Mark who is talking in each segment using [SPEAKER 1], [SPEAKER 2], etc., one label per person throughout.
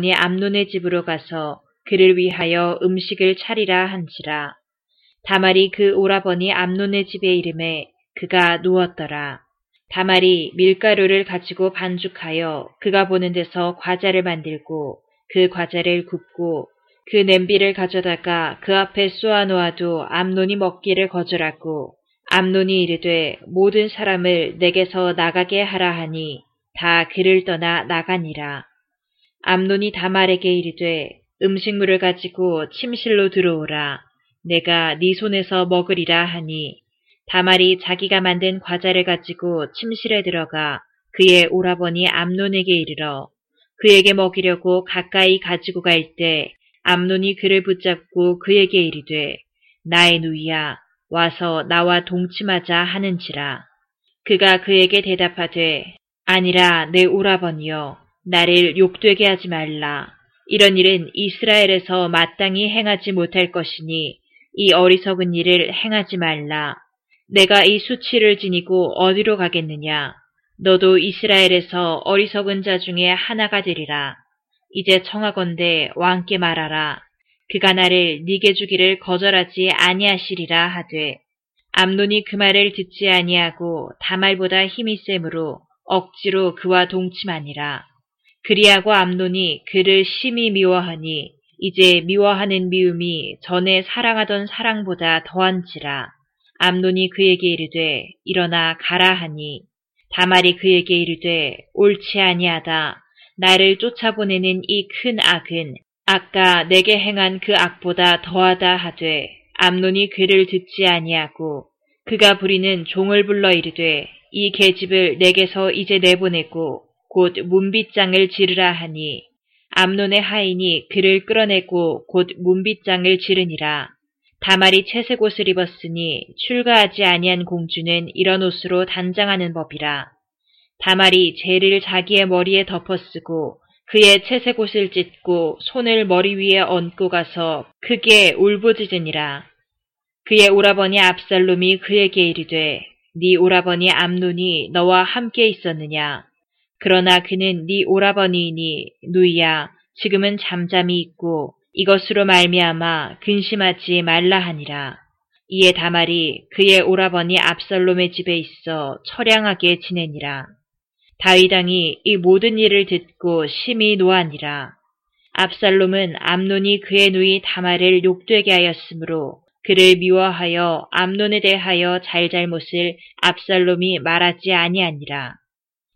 [SPEAKER 1] 오라버니 암논의 집으로 가서 그를 위하여 음식을 차리라 한지라. 다말이 그 오라버니 암논의 집에 이름에 그가 누웠더라. 다말이 밀가루를 가지고 반죽하여 그가 보는 데서 과자를 만들고 그 과자를 굽고 그 냄비를 가져다가 그 앞에 쏘아 놓아도 암논이 먹기를 거절하고 암논이 이르되 모든 사람을 내게서 나가게 하라 하니 다 그를 떠나 나가니라. 암논이 다말에게 이르되 음식물을 가지고 침실로 들어오라. 내가 네 손에서 먹으리라 하니 다말이 자기가 만든 과자를 가지고 침실에 들어가 그의 오라버니 암논에게 이르러 그에게 먹이려고 가까이 가지고 갈 때 암논이 그를 붙잡고 그에게 이르되 나의 누이야 와서 나와 동침하자 하는지라 그가 그에게 대답하되 아니라 내 오라버니여 나를 욕되게 하지 말라 이런 일은 이스라엘에서 마땅히 행하지 못할 것이니 이 어리석은 일을 행하지 말라. 내가 이 수치를 지니고 어디로 가겠느냐? 너도 이스라엘에서 어리석은 자 중에 하나가 되리라. 이제 청하건대 왕께 말하라. 그가 나를 네게 주기를 거절하지 아니하시리라 하되 암논이 그 말을 듣지 아니하고 다말보다 힘이 세므로 억지로 그와 동침하니라. 그리하고 암논이 그를 심히 미워하니 이제 미워하는 미움이 전에 사랑하던 사랑보다 더한지라. 암논이 그에게 이르되 일어나 가라 하니 다말이 그에게 이르되 옳지 아니하다. 나를 쫓아보내는 이 큰 악은 아까 내게 행한 그 악보다 더하다 하되 암논이 그를 듣지 아니하고 그가 부리는 종을 불러 이르되 이 계집을 내게서 이제 내보내고 곧 문빗장을 지르라 하니 암논의 하인이 그를 끌어내고 곧 문빗장을 지르니라. 다말이 채색 옷을 입었으니 출가하지 아니한 공주는 이런 옷으로 단장하는 법이라. 다말이 재를 자기의 머리에 덮어쓰고 그의 채색 옷을 찢고 손을 머리 위에 얹고 가서 크게 울부짖으니라. 그의 오라버니 압살롬이 그에게 이르되 네 오라버니 암논이 너와 함께 있었느냐? 그러나 그는 네 오라버니이니 누이야 지금은 잠잠히 있고 이것으로 말미암아 근심하지 말라 하니라. 이에 다말이 그의 오라버니 압살롬의 집에 있어 처량하게 지내니라. 다윗왕이 이 모든 일을 듣고 심히 노하니라. 압살롬은 암논이 그의 누이 다말을 욕되게 하였으므로 그를 미워하여 암논에 대하여 잘잘못을 압살롬이 말하지 아니하니라.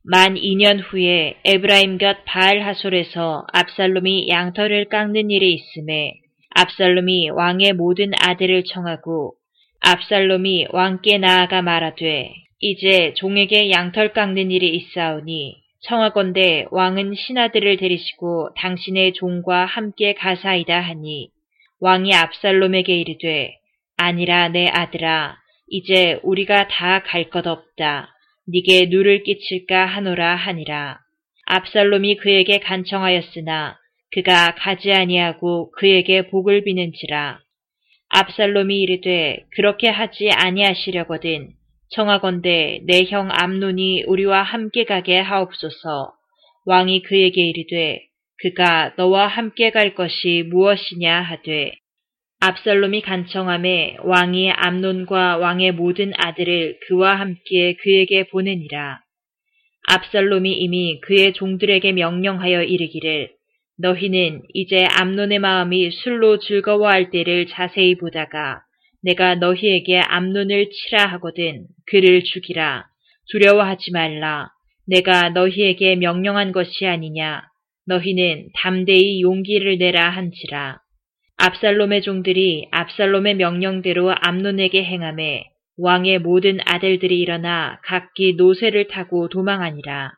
[SPEAKER 1] 만 2년 후에 에브라임 곁 바알 하솔에서 압살롬이 양털을 깎는 일이 있음에 압살롬이 왕의 모든 아들을 청하고 압살롬이 왕께 나아가 말하되 이제 종에게 양털 깎는 일이 있사오니 청하건대 왕은 신하들을 데리시고 당신의 종과 함께 가사이다 하니 왕이 압살롬에게 이르되 아니라 내 아들아 이제 우리가 다 갈 것 없다. 네게 누를 끼칠까 하노라 하니라. 압살롬이 그에게 간청하였으나 그가 가지 아니하고 그에게 복을 비는지라. 압살롬이 이르되 그렇게 하지 아니하시려거든 청하건대 내 형 암논이 우리와 함께 가게 하옵소서. 왕이 그에게 이르되 그가 너와 함께 갈 것이 무엇이냐 하되 압살롬이 간청함에 왕이 암논과 왕의 모든 아들을 그와 함께 그에게 보내니라. 압살롬이 이미 그의 종들에게 명령하여 이르기를 너희는 이제 암논의 마음이 술로 즐거워할 때를 자세히 보다가 내가 너희에게 암논을 치라 하거든 그를 죽이라. 두려워하지 말라. 내가 너희에게 명령한 것이 아니냐. 너희는 담대히 용기를 내라 한지라. 압살롬의 종들이 압살롬의 명령대로 암논에게 행함에 왕의 모든 아들들이 일어나 각기 노새를 타고 도망하니라.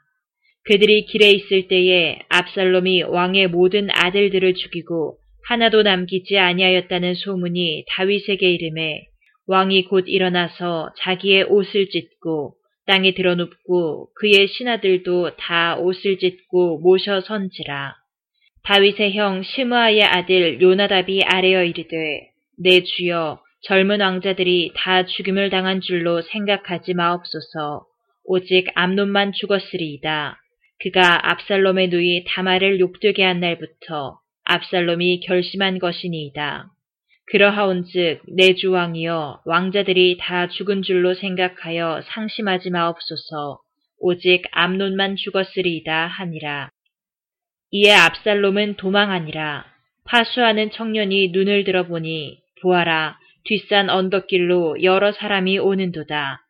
[SPEAKER 1] 그들이 길에 있을 때에 압살롬이 왕의 모든 아들들을 죽이고 하나도 남기지 아니하였다는 소문이 다윗에게 이름에 왕이 곧 일어나서 자기의 옷을 찢고 땅에 드러눕고 그의 신하들도 다 옷을 찢고 모셔 선지라. 다윗의 형 시므아의 아들 요나답이 아뢰어 이르되 내 주여 젊은 왕자들이 다 죽임을 당한 줄로 생각하지 마옵소서 오직 암론만 죽었으리이다. 그가 압살롬의 누이 다말을 욕되게 한 날부터 압살롬이 결심한 것이니이다. 그러하온즉 내 주왕이여 왕자들이 다 죽은 줄로 생각하여 상심하지 마옵소서 오직 암논만 죽었으리이다 하니라. 이에 압살롬은 도망하니라. 파수하는 청년이 눈을 들어보니 보아라 뒷산 언덕길로 여러 사람이 오는도다.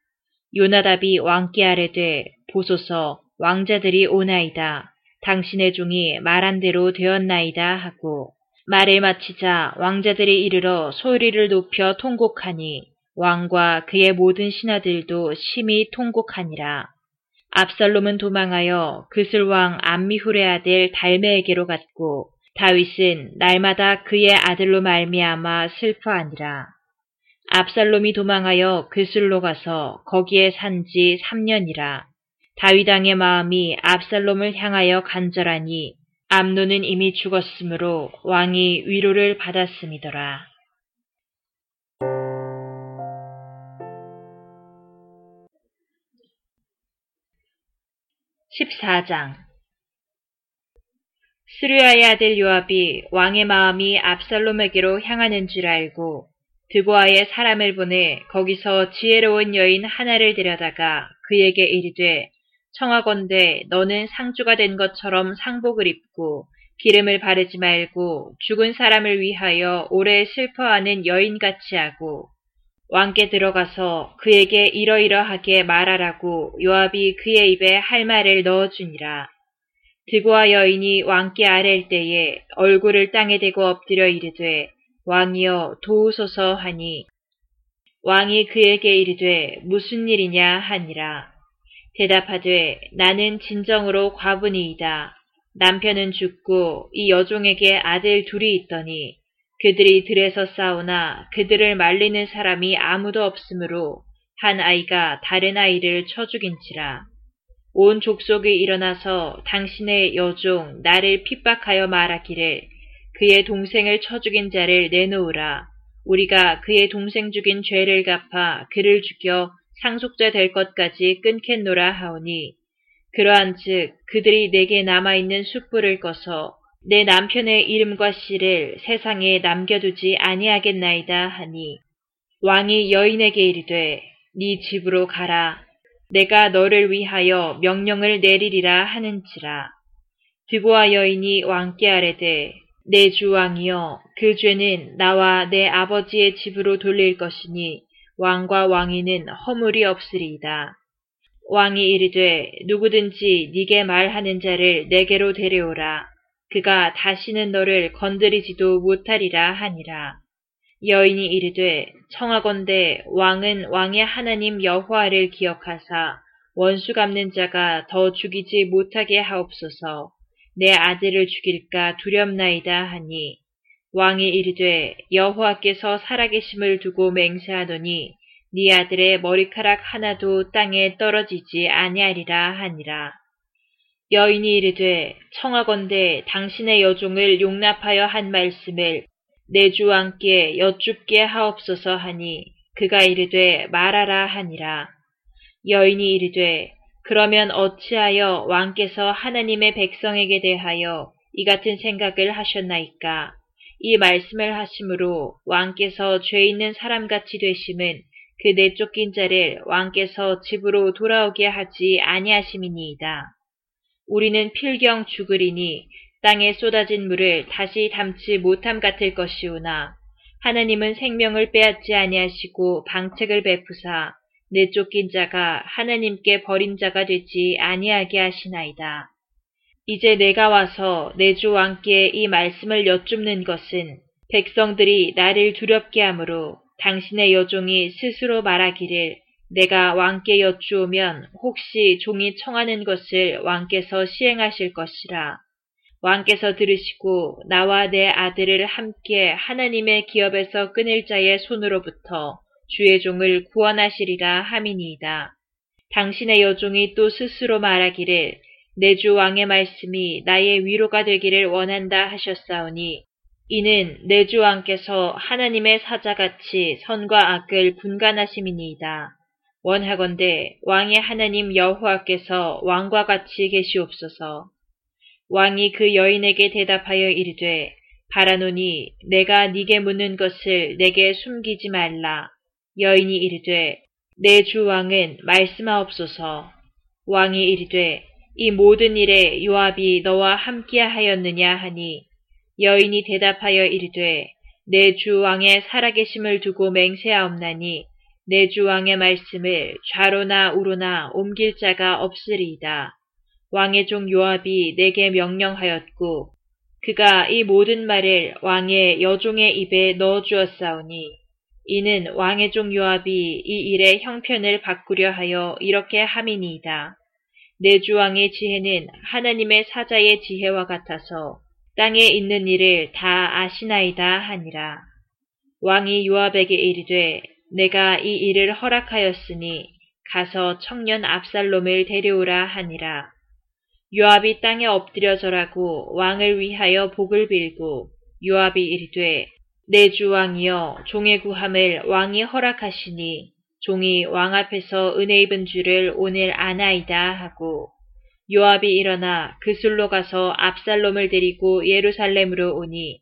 [SPEAKER 1] 요나답이 왕께 아래되 보소서 왕자들이 오나이다. 당신의 종이 말한 대로 되었나이다 하고 말을 마치자 왕자들이 이르러 소리를 높여 통곡하니 왕과 그의 모든 신하들도 심히 통곡하니라. 압살롬은 도망하여 그슬왕 암미훌의 아들 달메에게로 갔고 다윗은 날마다 그의 아들로 말미암아 슬퍼하니라. 압살롬이 도망하여 그슬로 가서 거기에 산 지 3년이라. 다윗왕의 마음이 압살롬을 향하여 간절하니 암노는 이미 죽었으므로 왕이 위로를 받았음이더라. 14장. 스루야의 아들 요압이 왕의 마음이 압살롬에게로 향하는 줄 알고 드보아의 사람을 보내 거기서 지혜로운 여인 하나를 데려다가 그에게 이르되 청하건대 너는 상주가 된 것처럼 상복을 입고 기름을 바르지 말고 죽은 사람을 위하여 오래 슬퍼하는 여인같이 하고 왕께 들어가서 그에게 이러이러하게 말하라고 요압이 그의 입에 할 말을 넣어주니라. 드고아 여인이 왕께 아랠 때에 얼굴을 땅에 대고 엎드려 이르되 왕이여 도우소서 하니 왕이 그에게 이르되 무슨 일이냐 하니라. 대답하되 나는 진정으로 과분이이다. 남편은 죽고 이 여종에게 아들 둘이 있더니 그들이 들에서 싸우나 그들을 말리는 사람이 아무도 없으므로 한 아이가 다른 아이를 쳐 죽인지라. 온 족속이 일어나서 당신의 여종 나를 핍박하여 말하기를 그의 동생을 쳐 죽인 자를 내놓으라. 우리가 그의 동생 죽인 죄를 갚아 그를 죽여 상속자 될 것까지 끊겠노라 하오니 그러한즉 그들이 내게 남아 있는 숯불을 꺼서 내 남편의 이름과 씨를 세상에 남겨두지 아니하겠나이다 하니 왕이 여인에게 이르되 네 집으로 가라 내가 너를 위하여 명령을 내리리라 하는지라 드보아 여인이 왕께 아뢰되 내 주 왕이여 그 죄는 나와 내 아버지의 집으로 돌릴 것이니 왕과 왕위는 허물이 없으리이다. 왕이 이르되 누구든지 네게 말하는 자를 내게로 데려오라. 그가 다시는 너를 건드리지도 못하리라 하니라. 여인이 이르되 청하건대 왕은 왕의 하나님 여호와를 기억하사 원수 갚는 자가 더 죽이지 못하게 하옵소서 내 아들을 죽일까 두렵나이다 하니 왕이 이르되 여호와께서 살아계심을 두고 맹세하더니 네 아들의 머리카락 하나도 땅에 떨어지지 아니하리라 하니라. 여인이 이르되 청하건대 당신의 여종을 용납하여 한 말씀을 내 주왕께 여쭙게 하옵소서 하니 그가 이르되 말하라 하니라. 여인이 이르되 그러면 어찌하여 왕께서 하나님의 백성에게 대하여 이 같은 생각을 하셨나이까? 이 말씀을 하심으로 왕께서 죄 있는 사람같이 되심은 그 내쫓긴 자를 왕께서 집으로 돌아오게 하지 아니하심이니이다. 우리는 필경 죽으리니 땅에 쏟아진 물을 다시 담지 못함 같을 것이오나 하나님은 생명을 빼앗지 아니하시고 방책을 베푸사 내쫓긴 자가 하나님께 버린 자가 되지 아니하게 하시나이다. 이제 내가 와서 내 주 왕께 이 말씀을 여쭙는 것은 백성들이 나를 두렵게 하므로 당신의 여종이 스스로 말하기를 내가 왕께 여쭈오면 혹시 종이 청하는 것을 왕께서 시행하실 것이라. 왕께서 들으시고 나와 내 아들을 함께 하나님의 기업에서 끊을 자의 손으로부터 주의 종을 구원하시리라 함이니이다. 당신의 여종이 또 스스로 말하기를 내 주 왕의 말씀이 나의 위로가 되기를 원한다 하셨사오니 이는 내 주 왕께서 하나님의 사자같이 선과 악을 분간하심이니이다. 원하건대 왕의 하나님 여호와께서 왕과 같이 계시옵소서. 왕이 그 여인에게 대답하여 이르되 바라노니 내가 네게 묻는 것을 내게 숨기지 말라. 여인이 이르되 내 주 왕은 말씀하옵소서. 왕이 이르되 이 모든 일에 요압이 너와 함께 하였느냐 하니 여인이 대답하여 이르되 내 주 왕의 살아계심을 두고 맹세하옵나니 내 주 왕의 말씀을 좌로나 우로나 옮길 자가 없으리이다. 왕의 종 요압이 내게 명령하였고 그가 이 모든 말을 왕의 여종의 입에 넣어 주었사오니 이는 왕의 종 요압이 이 일의 형편을 바꾸려 하여 이렇게 함이니이다. 내 주왕의 지혜는 하나님의 사자의 지혜와 같아서 땅에 있는 일을 다 아시나이다 하니라. 왕이 요압에게 이르되 내가 이 일을 허락하였으니 가서 청년 압살롬을 데려오라 하니라. 요압이 땅에 엎드려 절하고 왕을 위하여 복을 빌고 요압이 이르되 내 주 왕이여 종의 구함을 왕이 허락하시니 종이 왕 앞에서 은혜 입은 줄을 오늘 아나이다 하고 요압이 일어나 그술로 가서 압살롬을 데리고 예루살렘으로 오니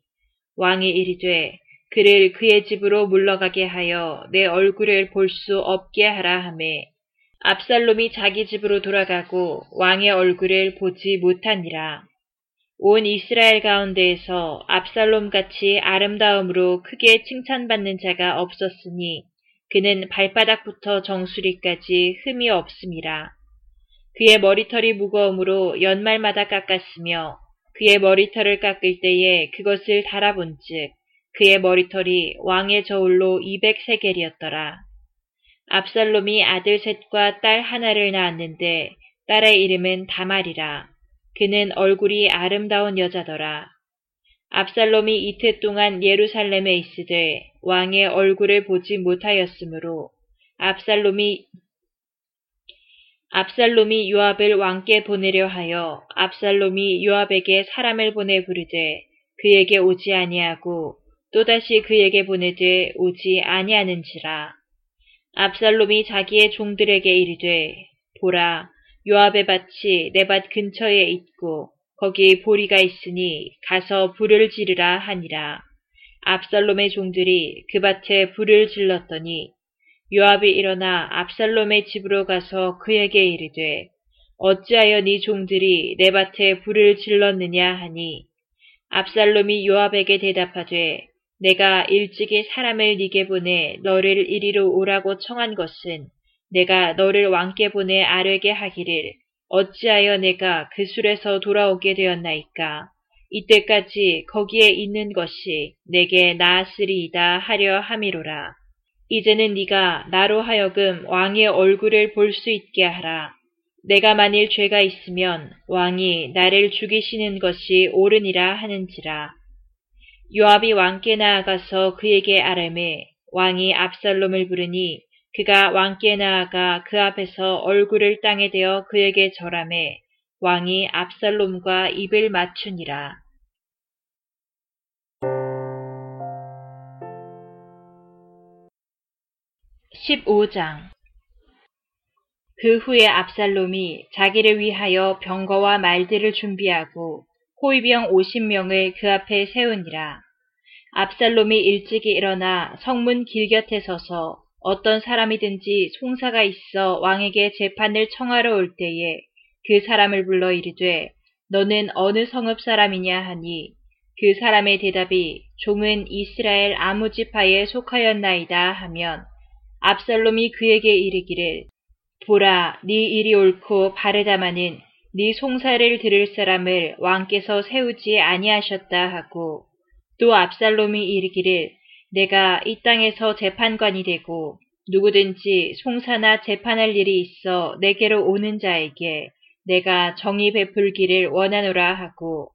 [SPEAKER 1] 왕이 이르되 그를 그의 집으로 물러가게 하여 내 얼굴을 볼 수 없게 하라 하매 압살롬이 자기 집으로 돌아가고 왕의 얼굴을 보지 못하니라. 온 이스라엘 가운데에서 압살롬 같이 아름다움으로 크게 칭찬받는 자가 없었으니 그는 발바닥부터 정수리까지 흠이 없음이라. 그의 머리털이 무거움으로 연말마다 깎았으며 그의 머리털을 깎을 때에 그것을 달아본즉 그의 머리털이 왕의 저울로 200세겔이었더라. 압살롬이 아들 셋과 딸 하나를 낳았는데 딸의 이름은 다말이라. 그는 얼굴이 아름다운 여자더라. 압살롬이 이틀 동안 예루살렘에 있으되 왕의 얼굴을 보지 못하였으므로 압살롬이 압살롬이 요압을 왕께 보내려 하여 압살롬이 요압에게 사람을 보내 부르되 그에게 오지 아니하고 또다시 그에게 보내되 오지 아니하는지라 압살롬이 자기의 종들에게 이르되 보라 요압의 밭이 내 밭 근처에 있고 거기 보리가 있으니 가서 불을 지르라 하니라. 압살롬의 종들이 그 밭에 불을 질렀더니 요압이 일어나 압살롬의 집으로 가서 그에게 이르되 어찌하여 네 종들이 내 밭에 불을 질렀느냐 하니 압살롬이 요압에게 대답하되 내가 일찍이 사람을 네게 보내 너를 이리로 오라고 청한 것은 내가 너를 왕께 보내 아뢰게 하기를 어찌하여 내가 그 술에서 돌아오게 되었나이까? 이때까지 거기에 있는 것이 내게 나았으리이다 하려 함이로라. 이제는 네가 나로 하여금 왕의 얼굴을 볼 수 있게 하라. 내가 만일 죄가 있으면 왕이 나를 죽이시는 것이 옳으니라 하는지라. 요압이 왕께 나아가서 그에게 아뢰매 왕이 압살롬을 부르니 그가 왕께 나아가 그 앞에서 얼굴을 땅에 대어 그에게 절함해 왕이 압살롬과 입을 맞추니라. (15장) 그 후에 압살롬이 자기를 위하여 병거와 말들을 준비하고 호위병 50명을 그 앞에 세우니라. 압살롬이 일찍이 일어나 성문 길 곁에 서서 어떤 사람이든지 송사가 있어 왕에게 재판을 청하러 올 때에 그 사람을 불러 이르되 너는 어느 성읍 사람이냐 하니 그 사람의 대답이 종은 이스라엘 아무 지파에 속하였나이다 하면 압살롬이 그에게 이르기를 보라 네 일이 옳고 바르다마는 네 송사를 들을 사람을 왕께서 세우지 아니하셨다 하고 또 압살롬이 이르기를 내가 이 땅에서 재판관이 되고 누구든지 송사나 재판할 일이 있어 내게로 오는 자에게 내가 정의 베풀기를 원하노라 하고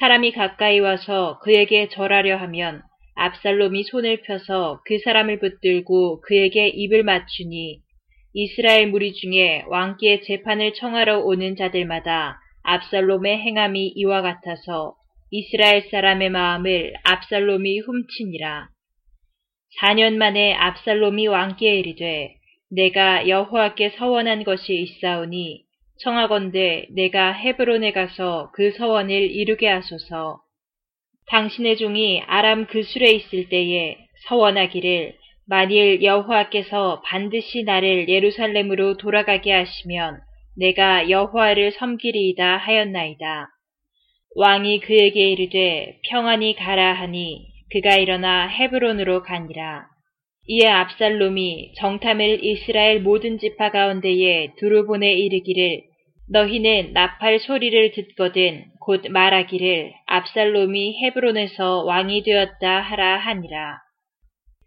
[SPEAKER 1] 사람이 가까이 와서 그에게 절하려 하면 압살롬이 손을 펴서 그 사람을 붙들고 그에게 입을 맞추니 이스라엘 무리 중에 왕께 재판을 청하러 오는 자들마다 압살롬의 행함이 이와 같아서 이스라엘 사람의 마음을 압살롬이 훔치니라. 4년 만에 압살롬이 왕께 이르되 내가 여호와께 서원한 것이 있사오니 청하건대 내가 헤브론에 가서 그 서원을 이루게 하소서. 당신의 종이 아람 그술에 있을 때에 서원하기를 만일 여호와께서 반드시 나를 예루살렘으로 돌아가게 하시면 내가 여호와를 섬기리이다 하였나이다. 왕이 그에게 이르되 평안히 가라 하니 그가 일어나 헤브론으로 가니라. 이에 압살롬이 정탐을 이스라엘 모든 지파 가운데에 두루 보내 이르기를 너희는 나팔 소리를 듣거든 곧 말하기를 압살롬이 헤브론에서 왕이 되었다 하라 하니라.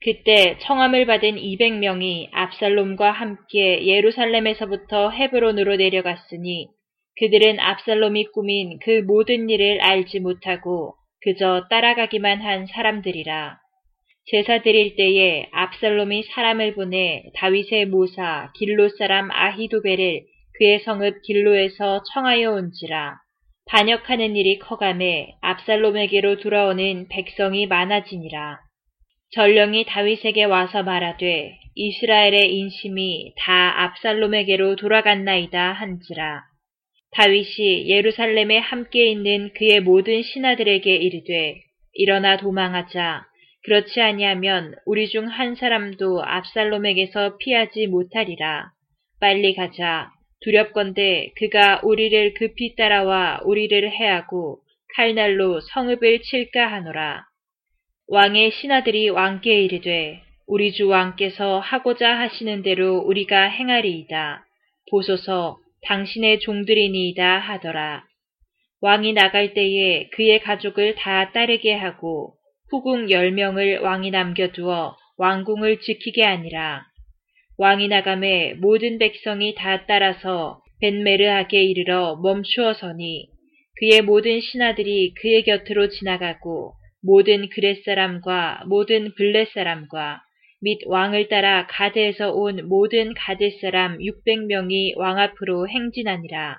[SPEAKER 1] 그때 청함을 받은 200명이 압살롬과 함께 예루살렘에서부터 헤브론으로 내려갔으니 그들은 압살롬이 꾸민 그 모든 일을 알지 못하고 그저 따라가기만 한 사람들이라. 제사 드릴 때에 압살롬이 사람을 보내 다윗의 모사 길로 사람 아히도벨을 그의 성읍 길로에서 청하여 온지라. 반역하는 일이 커감해 압살롬에게로 돌아오는 백성이 많아지니라. 전령이 다윗에게 와서 말하되 이스라엘의 인심이 다 압살롬에게로 돌아갔나이다 한지라. 다윗이 예루살렘에 함께 있는 그의 모든 신하들에게 이르되 일어나 도망하자. 그렇지 아니하면 우리 중 한 사람도 압살롬에게서 피하지 못하리라. 빨리 가자. 두렵건대 그가 우리를 급히 따라와 우리를 해하고 칼날로 성읍을 칠까 하노라. 왕의 신하들이 왕께 이르되 우리 주 왕께서 하고자 하시는 대로 우리가 행하리이다. 보소서 당신의 종들이니이다 하더라. 왕이 나갈 때에 그의 가족을 다 따르게 하고 후궁 열명을 왕이 남겨두어 왕궁을 지키게 하니라. 왕이 나감에 모든 백성이 다 따라서 벤메르하게 이르러 멈추어 서니 그의 모든 신하들이 그의 곁으로 지나가고 모든 그렛 사람과 모든 블렛 사람과 및 왕을 따라 가드에서 온 모든 가드 사람 600명이 왕 앞으로 행진하니라.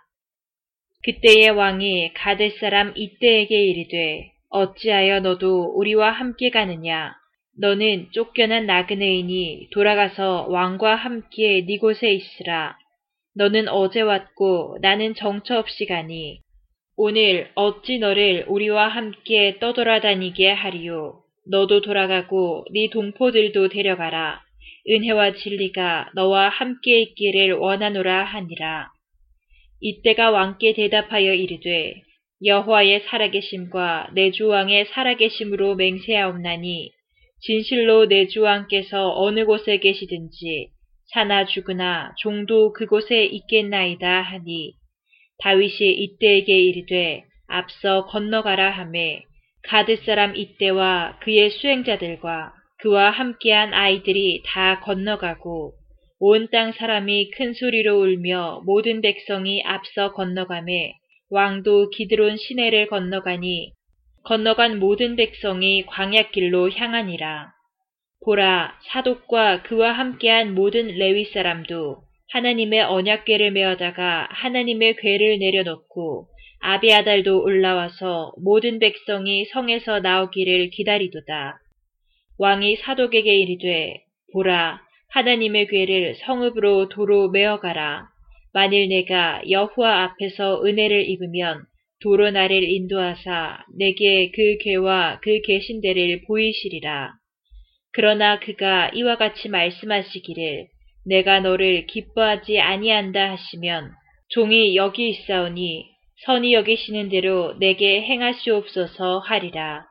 [SPEAKER 1] 그때의 왕이 가드 사람 이때에게 이르되 어찌하여 너도 우리와 함께 가느냐? 너는 쫓겨난 나그네이니 돌아가서 왕과 함께 네 곳에 있으라. 너는 어제 왔고 나는 정처 없이 가니 오늘 어찌 너를 우리와 함께 떠돌아다니게 하리요. 너도 돌아가고 네 동포들도 데려가라. 은혜와 진리가 너와 함께 있기를 원하노라 하니라. 이때가 왕께 대답하여 이르되 여호와의 살아계심과 내 주왕의 살아계심으로 맹세하옵나니 진실로 내 주왕께서 어느 곳에 계시든지 사나 죽으나 종도 그곳에 있겠나이다 하니 다윗이 이때에게 이르되 앞서 건너가라 하매 가드 사람 이때와 그의 수행자들과 그와 함께한 아이들이 다 건너가고 온 땅 사람이 큰 소리로 울며 모든 백성이 앞서 건너가매 왕도 기드론 시내를 건너가니 건너간 모든 백성이 광약길로 향하니라. 보라 사독과 그와 함께한 모든 레위 사람도 하나님의 언약궤를 메어다가 하나님의 궤를 내려놓고 아비아달도 올라와서 모든 백성이 성에서 나오기를 기다리도다. 왕이 사독에게 이르되 보라 하나님의 궤를 성읍으로 도로 메어가라. 만일 내가 여호와 앞에서 은혜를 입으면 도로 나를 인도하사 내게 그 궤와 그 계신대를 보이시리라. 그러나 그가 이와 같이 말씀하시기를 내가 너를 기뻐하지 아니한다 하시면 종이 여기 있사오니 선이 여기시는 대로 내게 행하시옵소서 하리라.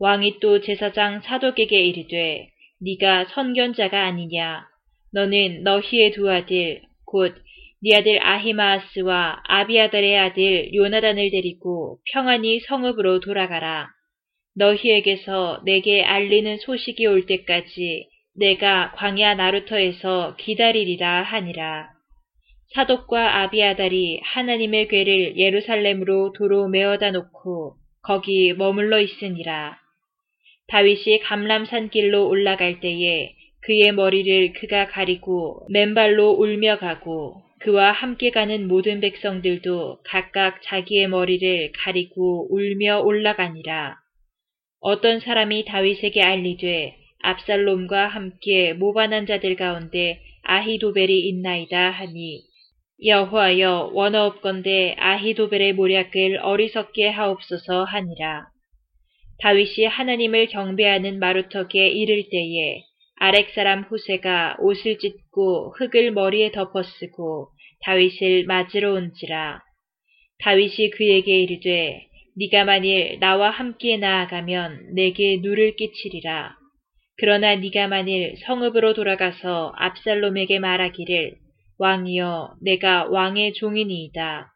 [SPEAKER 1] 왕이 또 제사장 사독에게 이르되 네가 선견자가 아니냐. 너는 너희의 두 아들 곧 네 아들 아히마아스와 아비아달의 아들 요나단을 데리고 평안히 성읍으로 돌아가라. 너희에게서 내게 알리는 소식이 올 때까지 내가 광야 나루터에서 기다리리라 하니라. 사독과 아비아달이 하나님의 궤를 예루살렘으로 도로 메어다 놓고 거기 머물러 있으니라. 다윗이 감람산 길로 올라갈 때에 그의 머리를 그가 가리고 맨발로 울며 가고 그와 함께 가는 모든 백성들도 각각 자기의 머리를 가리고 울며 올라가니라. 어떤 사람이 다윗에게 알리되 압살롬과 함께 모반한 자들 가운데 아히도벨이 있나이다 하니 여호와여 원어 없건대 아히도벨의 모략을 어리석게 하옵소서 하니라. 다윗이 하나님을 경배하는 마루턱에 이를 때에 아렉 사람 후세가 옷을 찢고 흙을 머리에 덮어쓰고 다윗을 맞으러 온지라. 다윗이 그에게 이르되 네가 만일 나와 함께 나아가면 내게 누를 끼치리라. 그러나 네가 만일 성읍으로 돌아가서 압살롬에게 말하기를 왕이여 내가 왕의 종이니이다.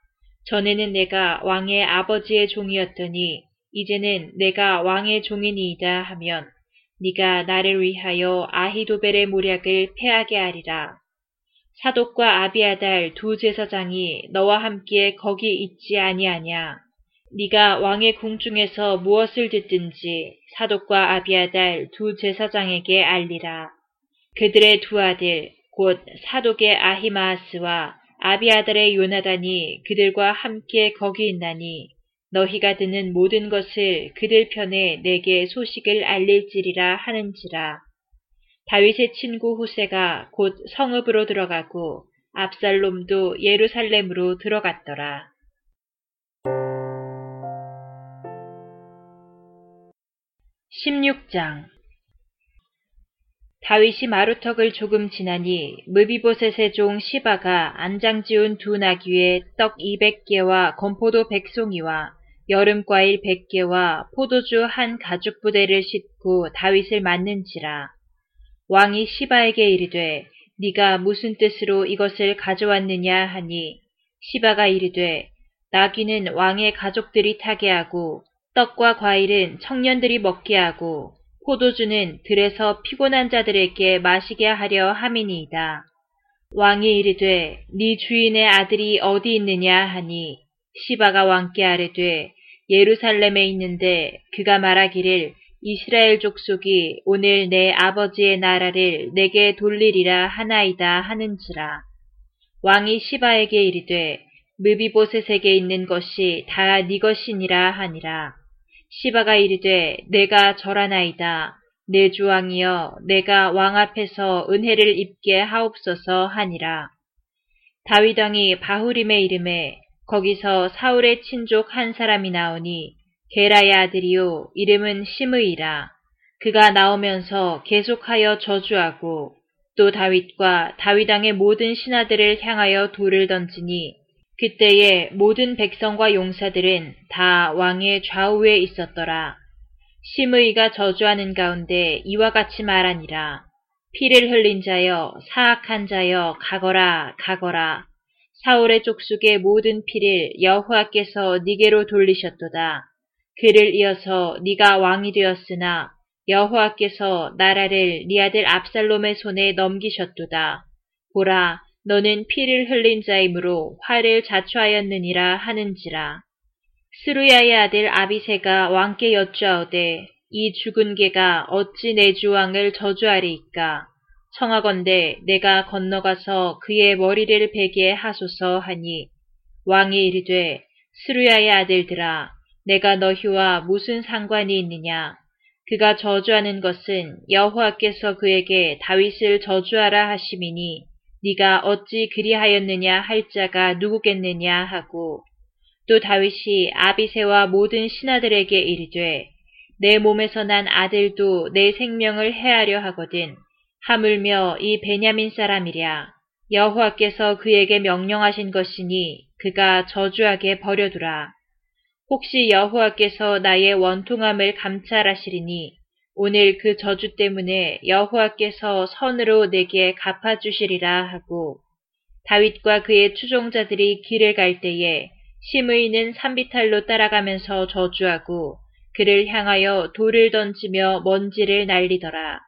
[SPEAKER 1] 전에는 내가 왕의 아버지의 종이었더니 이제는 내가 왕의 종이니이다 하면 네가 나를 위하여 아히도벨의 모략을 패하게 하리라. 사독과 아비아달 두 제사장이 너와 함께 거기 있지 아니하냐. 네가 왕의 궁 중에서 무엇을 듣든지 사독과 아비아달 두 제사장에게 알리라. 그들의 두 아들 곧 사독의 아히마아스와 아비아달의 요나단이 그들과 함께 거기 있나니 너희가 듣는 모든 것을 그들 편에 내게 소식을 알릴지리라 하는지라. 다윗의 친구 후세가 곧 성읍으로 들어가고 압살롬도 예루살렘으로 들어갔더라. 16장 다윗이 마루턱을 조금 지나니 무비보셋의 종 시바가 안장 지운 두 나귀 위에 떡 200개와 건포도 100송이와 여름 과일 100개와 포도주 한 가죽 부대를 싣고 다윗을 맞는지라. 왕이 시바에게 이르되 네가 무슨 뜻으로 이것을 가져왔느냐 하니 시바가 이르되 나귀는 왕의 가족들이 타게 하고 떡과 과일은 청년들이 먹게 하고 포도주는 들에서 피곤한 자들에게 마시게 하려 함이니이다. 왕이 이르되 네 주인의 아들이 어디 있느냐 하니 시바가 왕께 아뢰되 예루살렘에 있는데 그가 말하기를 이스라엘 족속이 오늘 내 아버지의 나라를 내게 돌리리라 하나이다 하는지라. 왕이 시바에게 이르되 무비보셋에게 있는 것이 다 네 것이니라 하니라. 시바가 이르되 내가 절하나이다. 내 주왕이여 내가 왕 앞에서 은혜를 입게 하옵소서 하니라. 다윗왕이 바후림의 이름에 거기서 사울의 친족 한 사람이 나오니 게라의 아들이요 이름은 심의이라. 그가 나오면서 계속하여 저주하고 또 다윗과 다윗왕의 모든 신하들을 향하여 돌을 던지니 그때에 모든 백성과 용사들은 다 왕의 좌우에 있었더라. 심의가 저주하는 가운데 이와 같이 말하니라. 피를 흘린 자여 사악한 자여 가거라 가거라 사울의 족속의 모든 피를 여호와께서 네게로 돌리셨도다. 그를 이어서 네가 왕이 되었으나 여호와께서 나라를 네 아들 압살롬의 손에 넘기셨도다. 보라 너는 피를 흘린 자이므로 화를 자초하였느니라 하는지라. 스루야의 아들 아비세가 왕께 여쭈하오되 이 죽은 개가 어찌 내 주왕을 저주하리이까. 청하건대 내가 건너가서 그의 머리를 베게 하소서 하니 왕이 이르되 스루야의 아들들아 내가 너희와 무슨 상관이 있느냐 그가 저주하는 것은 여호와께서 그에게 다윗을 저주하라 하심이니 네가 어찌 그리하였느냐 할 자가 누구겠느냐 하고 또 다윗이 아비세와 모든 신하들에게 이르되 내 몸에서 난 아들도 내 생명을 해하려 하거든 하물며 이 베냐민 사람이랴. 여호와께서 그에게 명령하신 것이니 그가 저주하게 버려두라. 혹시 여호와께서 나의 원통함을 감찰하시리니 오늘 그 저주 때문에 여호와께서 선으로 내게 갚아주시리라 하고 다윗과 그의 추종자들이 길을 갈 때에 심의는 산비탈로 따라가면서 저주하고 그를 향하여 돌을 던지며 먼지를 날리더라.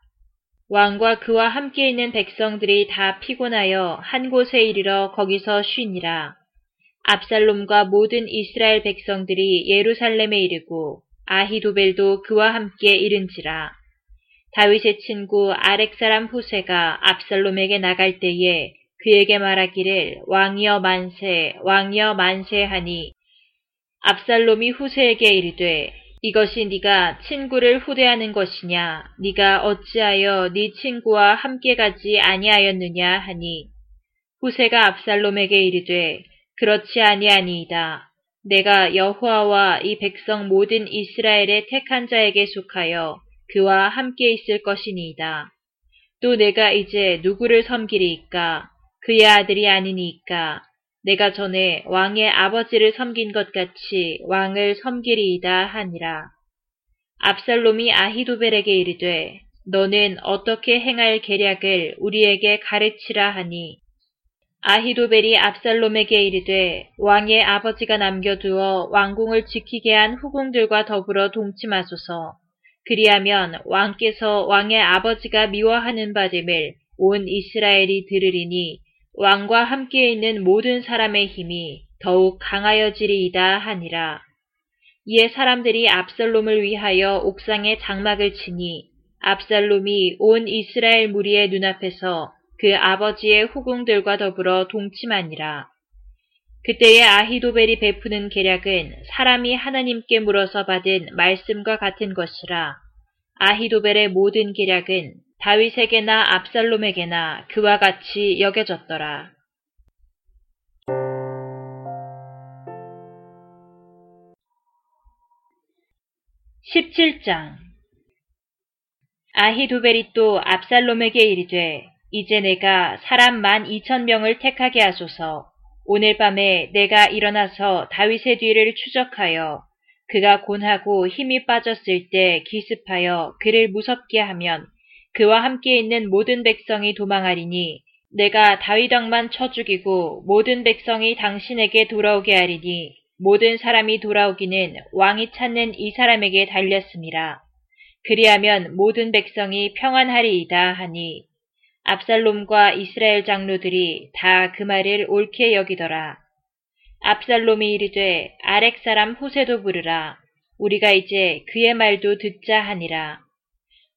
[SPEAKER 1] 왕과 그와 함께 있는 백성들이 다 피곤하여 한 곳에 이르러 거기서 쉬니라. 압살롬과 모든 이스라엘 백성들이 예루살렘에 이르고 아히도벨도 그와 함께 이른지라. 다윗의 친구 아렉 사람 후세가 압살롬에게 나갈 때에 그에게 말하기를 왕이여 만세 왕이여 만세 하니 압살롬이 후세에게 이르되 이것이 네가 친구를 후대하는 것이냐 네가 어찌하여 네 친구와 함께 가지 아니하였느냐 하니 후세가 압살롬에게 이르되 그렇지 아니하니이다. 내가 여호와와 이 백성 모든 이스라엘의 택한 자에게 속하여 그와 함께 있을 것이니이다. 또 내가 이제 누구를 섬기리이까 그의 아들이 아니니까 내가 전에 왕의 아버지를 섬긴 것 같이 왕을 섬기리이다 하니라. 압살롬이 아히도벨에게 이르되 너는 어떻게 행할 계략을 우리에게 가르치라 하니 아히도벨이 압살롬에게 이르되 왕의 아버지가 남겨두어 왕궁을 지키게 한 후궁들과 더불어 동침하소서. 그리하면 왕께서 왕의 아버지가 미워하는 바됨을 온 이스라엘이 들으리니 왕과 함께 있는 모든 사람의 힘이 더욱 강하여지리이다 하니라. 이에 사람들이 압살롬을 위하여 옥상에 장막을 치니 압살롬이 온 이스라엘 무리의 눈앞에서 그 아버지의 후궁들과 더불어 동침하니라. 그때의 아히도벨이 베푸는 계략은 사람이 하나님께 물어서 받은 말씀과 같은 것이라. 아히도벨의 모든 계략은 다윗에게나 압살롬에게나 그와 같이 여겨졌더라. 1 7장 아히도벨이 또 압살롬에게 이르되 이제 내가 사람 만 이천 명을 택하게 하소서 오늘 밤에 내가 일어나서 다윗의 뒤를 추적하여 그가 곤하고 힘이 빠졌을 때 기습하여 그를 무섭게 하면 그와 함께 있는 모든 백성이 도망하리니 내가 다윗 왕만 쳐 죽이고 모든 백성이 당신에게 돌아오게 하리니 모든 사람이 돌아오기는 왕이 찾는 이 사람에게 달렸습니다. 그리하면 모든 백성이 평안하리이다 하니 압살롬과 이스라엘 장로들이 다 그 말을 옳게 여기더라. 압살롬이 이르되 아렉 사람 후세도 부르라. 우리가 이제 그의 말도 듣자 하니라.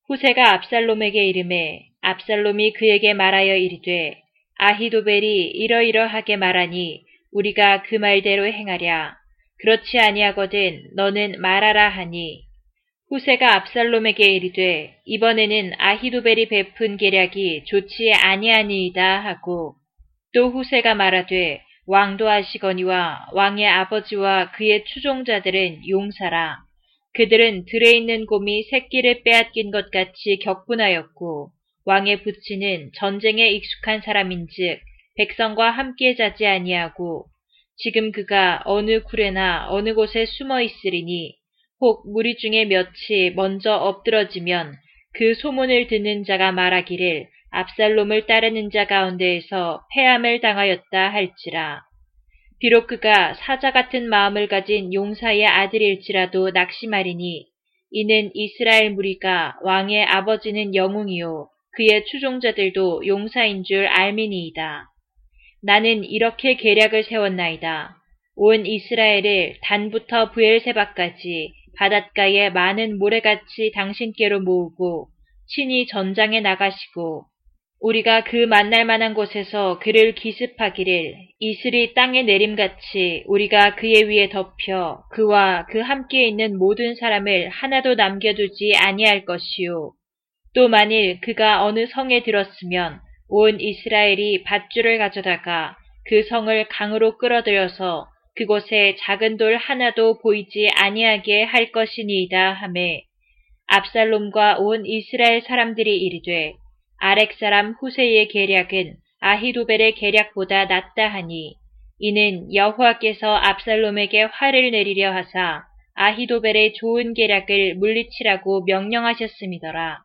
[SPEAKER 1] 후세가 압살롬에게 이름해 압살롬이 그에게 말하여 이르되 아히도벨이 이러이러하게 말하니 우리가 그 말대로 행하랴. 그렇지 아니하거든 너는 말하라 하니 후세가 압살롬에게 이르되 이번에는 아히도벨이 베푼 계략이 좋지 아니하니이다 하고 또 후세가 말하되 왕도 하시거니와 왕의 아버지와 그의 추종자들은 용사라. 그들은 들에 있는 곰이 새끼를 빼앗긴 것 같이 격분하였고 왕의 부친은 전쟁에 익숙한 사람인즉 백성과 함께 자지 아니하고 지금 그가 어느 굴에나 어느 곳에 숨어 있으리니 혹 무리 중에 몇이 먼저 엎드러지면 그 소문을 듣는 자가 말하기를 압살롬을 따르는 자 가운데에서 패함을 당하였다 할지라. 비록 그가 사자 같은 마음을 가진 용사의 아들일지라도 낙심하리니 이는 이스라엘 무리가 왕의 아버지는 영웅이요 그의 추종자들도 용사인 줄 알미니이다. 나는 이렇게 계략을 세웠나이다. 온 이스라엘을 단부터 부엘세바까지 바닷가에 많은 모래같이 당신께로 모으고 친히 전장에 나가시고 우리가 그 만날 만한 곳에서 그를 기습하기를 이슬이 땅에 내림같이 우리가 그의 위에 덮여 그와 그 함께 있는 모든 사람을 하나도 남겨두지 아니할 것이요. 또 만일 그가 어느 성에 들었으면 온 이스라엘이 밧줄을 가져다가 그 성을 강으로 끌어들여서 그곳에 작은 돌 하나도 보이지 아니하게 할 것이니이다 하매 압살롬과 온 이스라엘 사람들이 이르되 아렉 사람 후세의 계략은 아히도벨의 계략보다 낫다 하니 이는 여호와께서 압살롬에게 화를 내리려 하사 아히도벨의 좋은 계략을 물리치라고 명령하셨음이더라.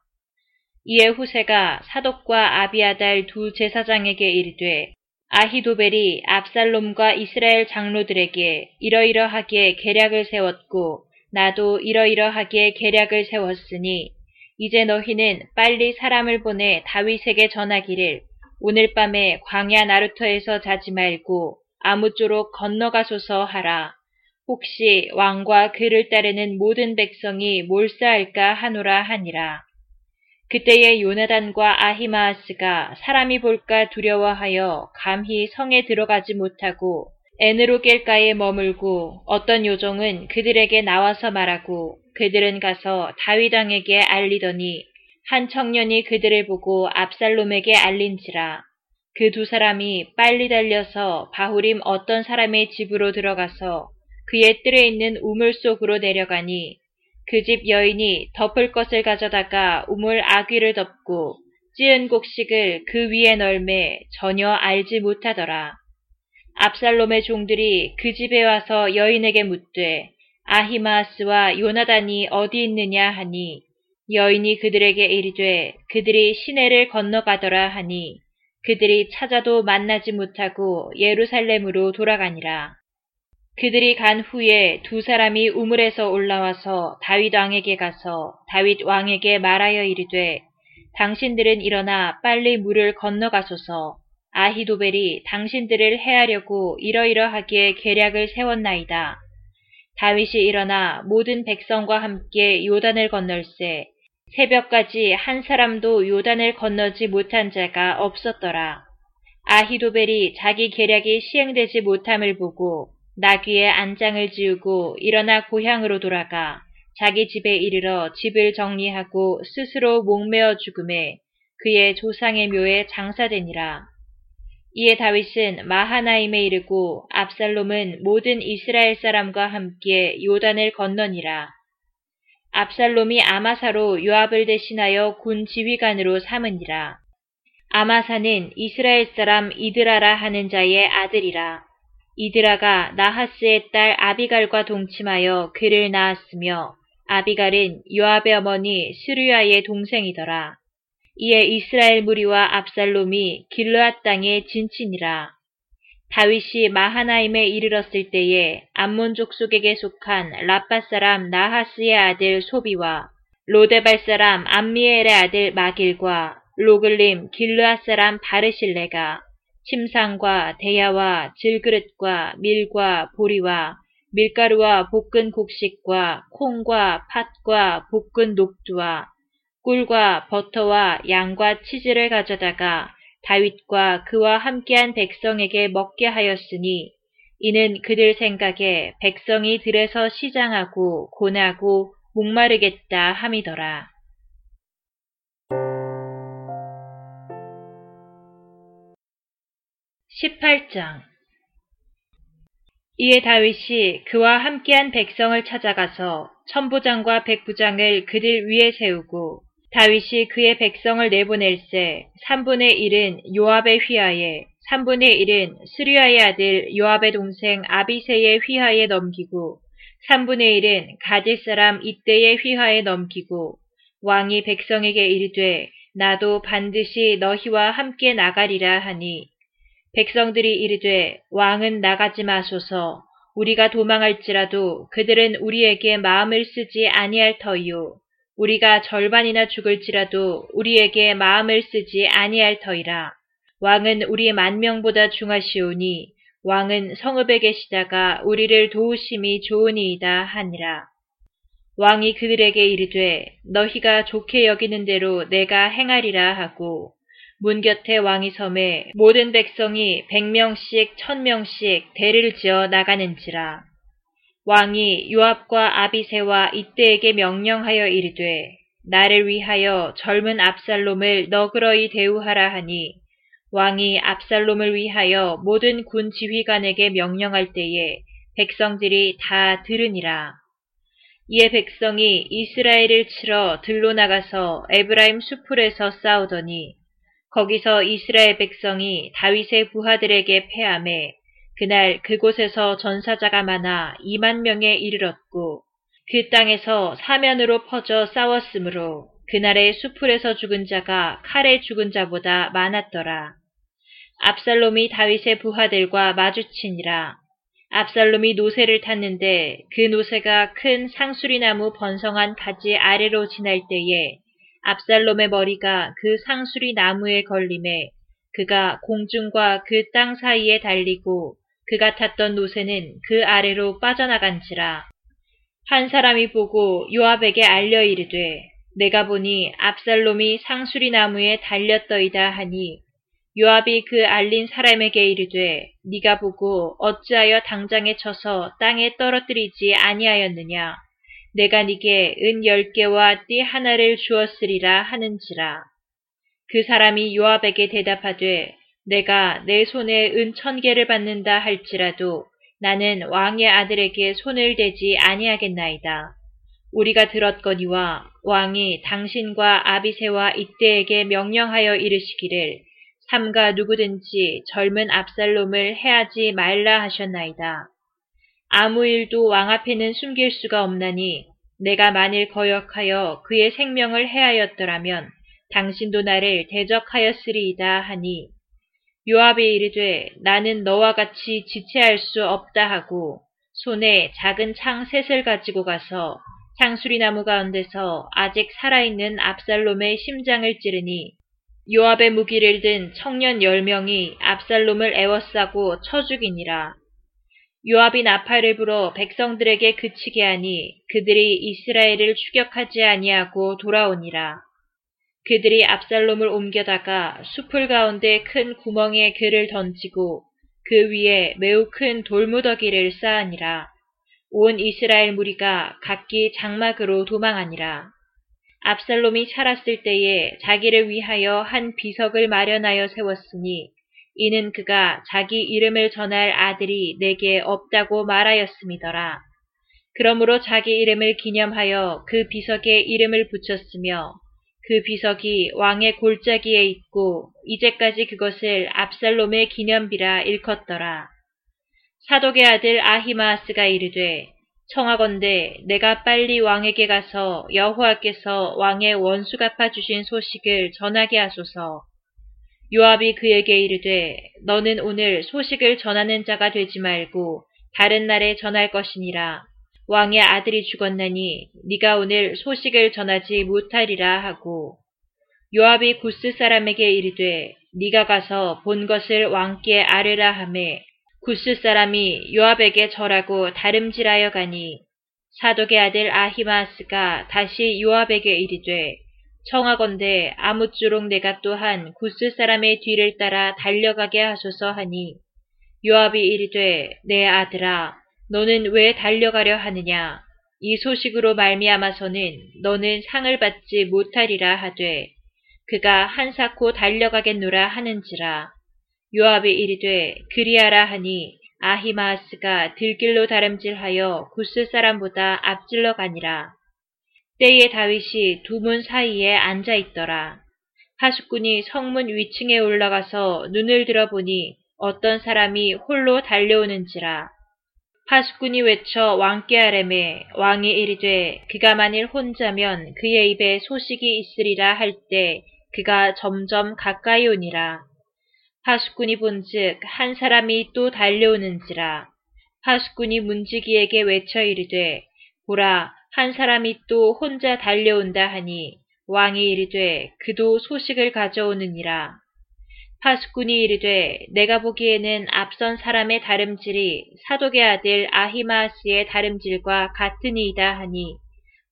[SPEAKER 1] 이에 후세가 사독과 아비아달 두 제사장에게 이르되 아히도벨이 압살롬과 이스라엘 장로들에게 이러이러하게 계략을 세웠고 나도 이러이러하게 계략을 세웠으니 이제 너희는 빨리 사람을 보내 다윗에게 전하기를 오늘 밤에 광야 나루터에서 자지 말고 아무쪼록 건너가소서 하라. 혹시 왕과 그를 따르는 모든 백성이 몰사할까 하노라 하니라. 그때에 요나단과 아히마아스가 사람이 볼까 두려워하여 감히 성에 들어가지 못하고 에느로겔가에 머물고 어떤 요종은 그들에게 나와서 말하고 그들은 가서 다윗 왕에게 알리더니 한 청년이 그들을 보고 압살롬에게 알린지라. 그 두 사람이 빨리 달려서 바후림 어떤 사람의 집으로 들어가서 그의 뜰에 있는 우물 속으로 내려가니 그 집 여인이 덮을 것을 가져다가 우물 아귀를 덮고 찌은 곡식을 그 위에 널매 전혀 알지 못하더라. 압살롬의 종들이 그 집에 와서 여인에게 묻되 아히마스와 요나단이 어디 있느냐 하니 여인이 그들에게 이르되 그들이 시내를 건너가더라 하니 그들이 찾아도 만나지 못하고 예루살렘으로 돌아가니라. 그들이 간 후에 두 사람이 우물에서 올라와서 다윗 왕에게 가서 다윗 왕에게 말하여 이르되 당신들은 일어나 빨리 물을 건너가소서 아히도벨이 당신들을 해하려고 이러이러하기에 계략을 세웠나이다. 다윗이 일어나 모든 백성과 함께 요단을 건널세 새벽까지 한 사람도 요단을 건너지 못한 자가 없었더라. 아히도벨이 자기 계략이 시행되지 못함을 보고 나귀에 안장을 지우고 일어나 고향으로 돌아가 자기 집에 이르러 집을 정리하고 스스로 목매어 죽음에 그의 조상의 묘에 장사되니라. 이에 다윗은 마하나임에 이르고 압살롬은 모든 이스라엘 사람과 함께 요단을 건너니라. 압살롬이 아마사로 요압을 대신하여 군 지휘관으로 삼으니라. 아마사는 이스라엘 사람 이드라라 하는 자의 아들이라. 이드라가 나하스의 딸 아비갈과 동침하여 그를 낳았으며 아비갈은 요압의 어머니 스루야의 동생이더라. 이에 이스라엘 무리와 압살롬이 길르앗 땅에 진친이라. 다윗이 마하나임에 이르렀을 때에 암몬족 속에게 속한 라빠 사람 나하스의 아들 소비와 로데발 사람 암미엘의 아들 마길과 로글림 길르앗 사람 바르실레가 침상과 대야와 질그릇과 밀과 보리와 밀가루와 볶은 곡식과 콩과 팥과 볶은 녹두와 꿀과 버터와 양과 치즈를 가져다가 다윗과 그와 함께한 백성에게 먹게 하였으니 이는 그들 생각에 백성이 들에서 시장하고 고나고 목마르겠다 함이더라. 18장. 이에 다윗이 그와 함께한 백성을 찾아가서 천부장과 백부장을 그들 위에 세우고 다윗이 그의 백성을 내보낼세 3분의 1은 요압의 휘하에 3분의 1은 스리아의 아들 요압의 동생 아비세의 휘하에 넘기고 3분의 1은 가딜 사람 이때의 휘하에 넘기고 왕이 백성에게 이르되 나도 반드시 너희와 함께 나가리라 하니 백성들이 이르되 왕은 나가지 마소서. 우리가 도망할지라도 그들은 우리에게 마음을 쓰지 아니할 터이요. 우리가 절반이나 죽을지라도 우리에게 마음을 쓰지 아니할 터이라. 왕은 우리 만 명보다 중하시오니 왕은 성읍에 계시다가 우리를 도우심이 좋으니이다 하니라. 왕이 그들에게 이르되 너희가 좋게 여기는 대로 내가 행하리라 하고 문 곁에 왕이 섬에 모든 백성이 백명씩 천명씩 대를 지어 나가는지라. 왕이 요압과 아비세와 이때에게 명령하여 이르되 나를 위하여 젊은 압살롬을 너그러이 대우하라 하니 왕이 압살롬을 위하여 모든 군 지휘관에게 명령할 때에 백성들이 다 들으니라. 이에 백성이 이스라엘을 치러 들로 나가서 에브라임 수풀에서 싸우더니 거기서 이스라엘 백성이 다윗의 부하들에게 패함에 그날 그곳에서 전사자가 많아 2만 명에 이르렀고 그 땅에서 사면으로 퍼져 싸웠으므로 그날의 수풀에서 죽은 자가 칼에 죽은 자보다 많았더라. 압살롬이 다윗의 부하들과 마주치니라. 압살롬이 노새를 탔는데 그 노새가 큰 상수리나무 번성한 가지 아래로 지날 때에 압살롬의 머리가 그 상수리 나무에 걸림에 그가 공중과 그 땅 사이에 달리고 그가 탔던 노새는 그 아래로 빠져나간지라. 한 사람이 보고 요압에게 알려 이르되 내가 보니 압살롬이 상수리 나무에 달렸더이다 하니 요압이 그 알린 사람에게 이르되 네가 보고 어찌하여 당장에 쳐서 땅에 떨어뜨리지 아니하였느냐 내가 네게 은 열 개와 띠 하나를 주었으리라 하는지라. 그 사람이 요압에게 대답하되 내가 내 손에 은 천 개를 받는다 할지라도 나는 왕의 아들에게 손을 대지 아니하겠나이다. 우리가 들었거니와 왕이 당신과 아비세와 이때에게 명령하여 이르시기를 삼가 누구든지 젊은 압살롬을 해하지 말라 하셨나이다. 아무 일도 왕 앞에는 숨길 수가 없나니 내가 만일 거역하여 그의 생명을 해하였더라면 당신도 나를 대적하였으리이다 하니 요압이 이르되 나는 너와 같이 지체할 수 없다 하고 손에 작은 창 셋을 가지고 가서 향수리 나무 가운데서 아직 살아있는 압살롬의 심장을 찌르니 요압의 무기를 든 청년 열명이 압살롬을 애워싸고 쳐 죽이니라. 요압이 나팔을 불어 백성들에게 그치게 하니 그들이 이스라엘을 추격하지 아니하고 돌아오니라. 그들이 압살롬을 옮겨다가 숲을 가운데 큰 구멍에 그를 던지고 그 위에 매우 큰 돌무더기를 쌓으니라. 온 이스라엘 무리가 각기 장막으로 도망하니라. 압살롬이 살았을 때에 자기를 위하여 한 비석을 마련하여 세웠으니 이는 그가 자기 이름을 전할 아들이 내게 없다고 말하였음이더라. 그러므로 자기 이름을 기념하여 그 비석에 이름을 붙였으며 그 비석이 왕의 골짜기에 있고 이제까지 그것을 압살롬의 기념비라 일컫더라. 사독의 아들 아히마아스가 이르되 청하건대 내가 빨리 왕에게 가서 여호와께서 왕의 원수 갚아 주신 소식을 전하게 하소서. 요압이 그에게 이르되 너는 오늘 소식을 전하는 자가 되지 말고 다른 날에 전할 것이니라. 왕의 아들이 죽었나니 네가 오늘 소식을 전하지 못하리라 하고 요압이 구스 사람에게 이르되 네가 가서 본 것을 왕께 아뢰라 하매 구스 사람이 요압에게 절하고 다름질하여 가니 사독의 아들 아히마스가 다시 요압에게 이르되 청하건대 아무쪼록 내가 또한 구스 사람의 뒤를 따라 달려가게 하소서 하니 요압이 이르되 내 아들아 너는 왜 달려가려 하느냐 이 소식으로 말미암아서는 너는 상을 받지 못하리라 하되 그가 한사코 달려가겠노라 하는지라 요압이 이르되 그리하라 하니 아히마스가 들길로 다름질하여 구스 사람보다 앞질러 가니라. 때에 다윗이 두 문 사이에 앉아 있더라. 파수꾼이 성문 위층에 올라가서 눈을 들어보니 어떤 사람이 홀로 달려오는지라. 파수꾼이 외쳐 왕께 아뢰매 왕이 이르되 그가 만일 혼자면 그의 입에 소식이 있으리라 할 때 그가 점점 가까이 오니라. 파수꾼이 본즉 한 사람이 또 달려오는지라 파수꾼이 문지기에게 외쳐 이르되 보라 한 사람이 또 혼자 달려온다 하니 왕이 이르되 그도 소식을 가져오느니라 파수꾼이 이르되 내가 보기에는 앞선 사람의 다름질이 사독의 아들 아히마스의 다름질과 같으니이다 하니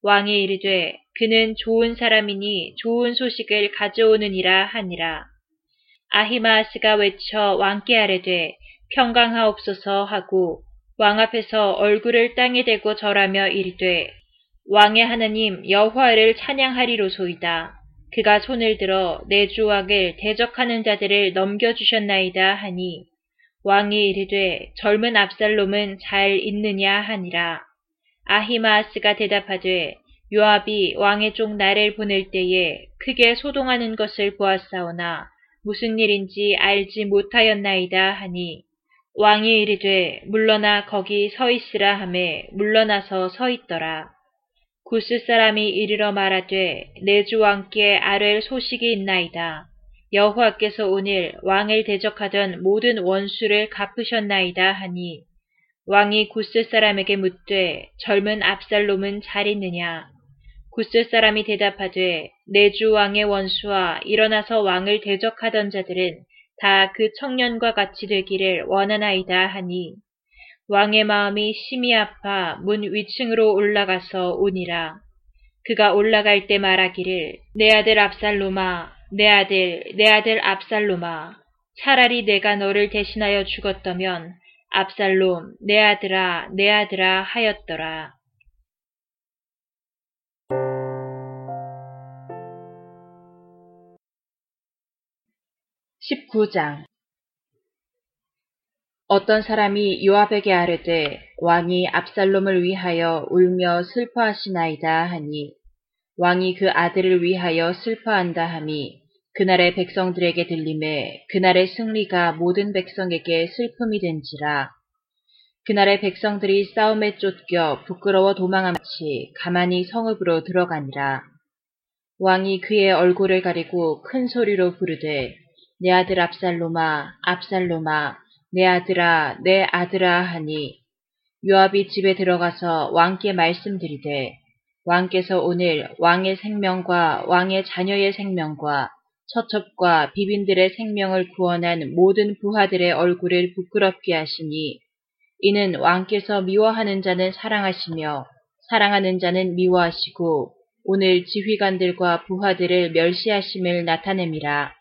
[SPEAKER 1] 왕이 이르되 그는 좋은 사람이니 좋은 소식을 가져오느니라 하니라. 아히마스가 외쳐 왕께 아뢰되 평강하옵소서 하고 왕 앞에서 얼굴을 땅에 대고 절하며 이르되 왕의 하나님 여호와를 찬양하리로소이다. 그가 손을 들어 내 주왕을 대적하는 자들을 넘겨주셨나이다 하니 왕이 이르되 젊은 압살롬은 잘 있느냐 하니라. 아히마스가 대답하되 요압이 왕의 쪽 나를 보낼 때에 크게 소동하는 것을 보았사오나 무슨 일인지 알지 못하였나이다 하니 왕이 이르되 물러나 거기 서 있으라 하매 물러나서 서 있더라. 구스 사람이 이르러 말하되 내 주 왕께 아랠 소식이 있나이다. 여호와께서 오늘 왕을 대적하던 모든 원수를 갚으셨나이다 하니 왕이 구스 사람에게 묻되 젊은 압살롬은 잘 있느냐 구스 사람이 대답하되 내 주 왕의 원수와 일어나서 왕을 대적하던 자들은 다 그 청년과 같이 되기를 원하나이다 하니 왕의 마음이 심히 아파 문 위층으로 올라가서 오니라. 그가 올라갈 때 말하기를 내 아들 압살로마 내 아들 내 아들 압살로마 차라리 내가 너를 대신하여 죽었다면 압살롬 내 아들아 내 아들아 하였더라. (19장) 어떤 사람이 요압에게 아뢰되 왕이 압살롬을 위하여 울며 슬퍼하시나이다 하니 왕이 그 아들을 위하여 슬퍼한다 함이 그날의 백성들에게 들림에 그날의 승리가 모든 백성에게 슬픔이 된지라. 그날의 백성들이 싸움에 쫓겨 부끄러워 도망함같이 가만히 성읍으로 들어가니라. 왕이 그의 얼굴을 가리고 큰 소리로 부르되 내 아들 압살롬아 압살롬아 내 아들아 내 아들아 하니 요압이 집에 들어가서 왕께 말씀드리되 왕께서 오늘 왕의 생명과 왕의 자녀의 생명과 처첩과 비빈들의 생명을 구원한 모든 부하들의 얼굴을 부끄럽게 하시니 이는 왕께서 미워하는 자는 사랑하시며 사랑하는 자는 미워하시고 오늘 지휘관들과 부하들을 멸시하심을 나타냄이라.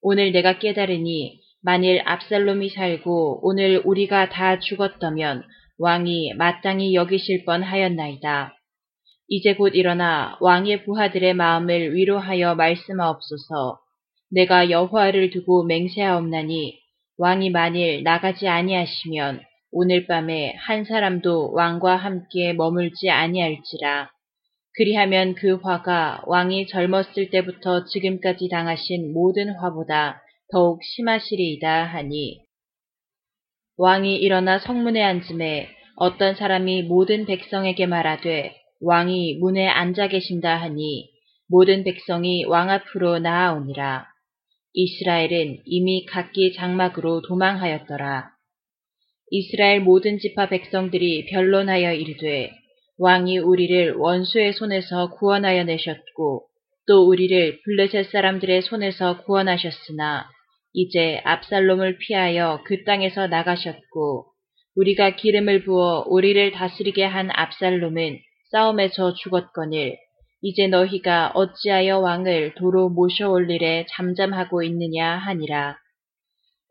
[SPEAKER 1] 오늘 내가 깨달으니 만일 압살롬이 살고 오늘 우리가 다 죽었다면 왕이 마땅히 여기실 뻔하였나이다. 이제 곧 일어나 왕의 부하들의 마음을 위로하여 말씀하옵소서. 내가 여호와를 두고 맹세하옵나니 왕이 만일 나가지 아니하시면 오늘 밤에 한 사람도 왕과 함께 머물지 아니할지라. 그리하면 그 화가 왕이 젊었을 때부터 지금까지 당하신 모든 화보다 더욱 심하시리이다 하니 왕이 일어나 성문에 앉음에 어떤 사람이 모든 백성에게 말하되 왕이 문에 앉아 계신다 하니 모든 백성이 왕 앞으로 나아오니라. 이스라엘은 이미 각기 장막으로 도망하였더라. 이스라엘 모든 지파 백성들이 변론하여 이르되 왕이 우리를 원수의 손에서 구원하여 내셨고 또 우리를 블레셋 사람들의 손에서 구원하셨으나 이제 압살롬을 피하여 그 땅에서 나가셨고 우리가 기름을 부어 우리를 다스리게 한 압살롬은 싸움에서 죽었거늘 이제 너희가 어찌하여 왕을 도로 모셔올리래 잠잠하고 있느냐 하니라.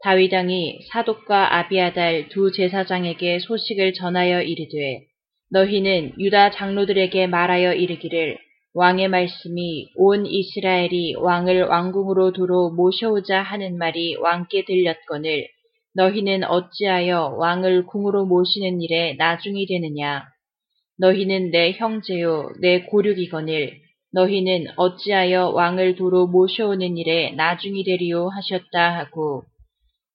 [SPEAKER 1] 다윗왕이 사독과 아비아달 두 제사장에게 소식을 전하여 이르되 너희는 유다 장로들에게 말하여 이르기를 왕의 말씀이 온 이스라엘이 왕을 왕궁으로 도로 모셔오자 하는 말이 왕께 들렸거늘 너희는 어찌하여 왕을 궁으로 모시는 일에 나중이 되느냐? 너희는 내 형제요 내 고륙이거늘 너희는 어찌하여 왕을 도로 모셔오는 일에 나중이 되리요 하셨다 하고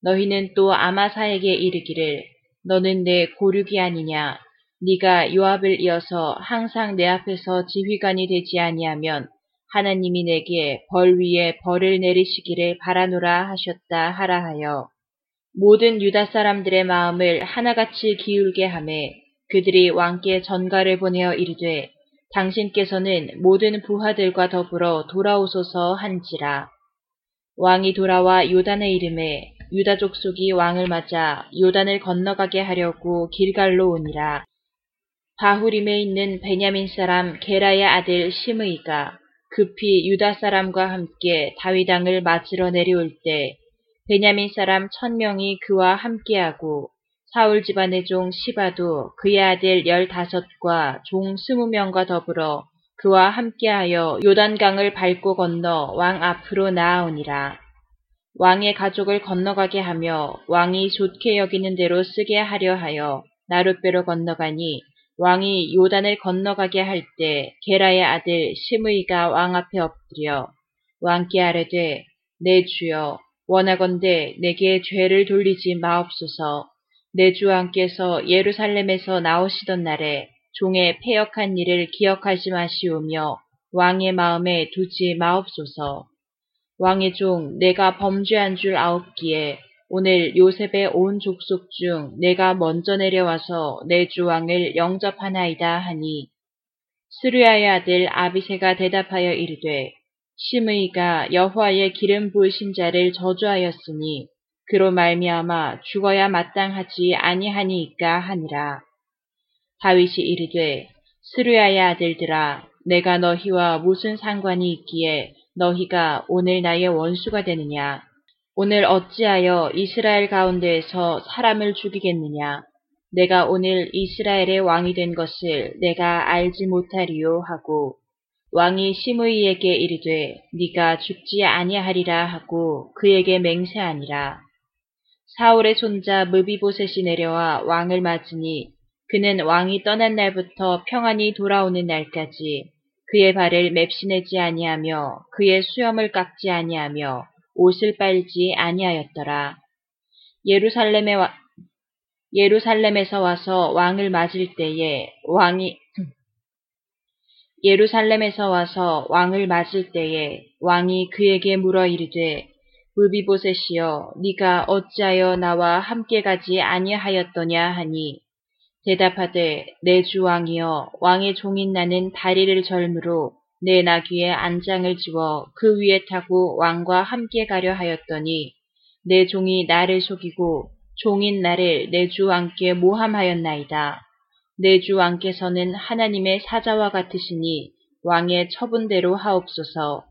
[SPEAKER 1] 너희는 또 아마사에게 이르기를 너는 내 고륙이 아니냐 네가 요압을 이어서 항상 내 앞에서 지휘관이 되지 아니하면 하나님이 내게 벌 위에 벌을 내리시기를 바라노라 하셨다 하라 하여. 모든 유다 사람들의 마음을 하나같이 기울게 하매 그들이 왕께 전가를 보내어 이르되 당신께서는 모든 부하들과 더불어 돌아오소서 한지라. 왕이 돌아와 요단의 이름에 유다 족 속이 왕을 맞아 요단을 건너가게 하려고 길갈로 오니라 바후림에 있는 베냐민 사람 게라의 아들 시므이가 급히 유다 사람과 함께 다윗왕을 맞으러 내려올 때 베냐민 사람 천명이 그와 함께하고 사울 집안의 종 시바도 그의 아들 열다섯과 종 스무 명과 더불어 그와 함께하여 요단강을 밟고 건너 왕 앞으로 나아오니라. 왕의 가족을 건너가게 하며 왕이 좋게 여기는 대로 쓰게 하려 하여 나룻배로 건너가니 왕이 요단을 건너가게 할 때 게라의 아들 시므이가 왕 앞에 엎드려 왕께 아뢰되 내 주여 원하건대 내게 죄를 돌리지 마옵소서. 내 주 왕께서 예루살렘에서 나오시던 날에 종의 폐역한 일을 기억하지 마시오며 왕의 마음에 두지 마옵소서. 왕의 종 내가 범죄한 줄 아옵기에 오늘 요셉의 온 족속 중 내가 먼저 내려와서 내 주왕을 영접하나이다 하니 스루야의 아들 아비세가 대답하여 이르되 심의가 여호와의 기름 부으신 자를 저주하였으니 그로 말미암아 죽어야 마땅하지 아니하니이까 하니라. 다윗이 이르되 스루야의 아들들아 내가 너희와 무슨 상관이 있기에 너희가 오늘 나의 원수가 되느냐 오늘 어찌하여 이스라엘 가운데에서 사람을 죽이겠느냐? 내가 오늘 이스라엘의 왕이 된 것을 내가 알지 못하리요 하고 왕이 시므이에게 이르되 네가 죽지 아니하리라 하고 그에게 맹세하니라. 사울의 손자 무비보셋이 내려와 왕을 맞으니 그는 왕이 떠난 날부터 평안히 돌아오는 날까지 그의 발을 맵시내지 아니하며 그의 수염을 깎지 아니하며 옷을 빨지 아니하였더라. 예루살렘에 와, 예루살렘에서 와서 왕을 맞을 때에 왕이 예루살렘에서 와서 왕을 맞을 때에 왕이 그에게 물어 이르되 무비보셋이여 네가 어찌하여 나와 함께 가지 아니하였더냐 하니 대답하되 내 주 왕이여 왕의 종인 나는 다리를 절므로 내 나귀에 안장을 지워 그 위에 타고 왕과 함께 가려 하였더니 내 종이 나를 속이고 종인 나를 내 주 왕께 모함하였나이다. 내 주 왕께서는 하나님의 사자와 같으시니 왕의 처분대로 하옵소서.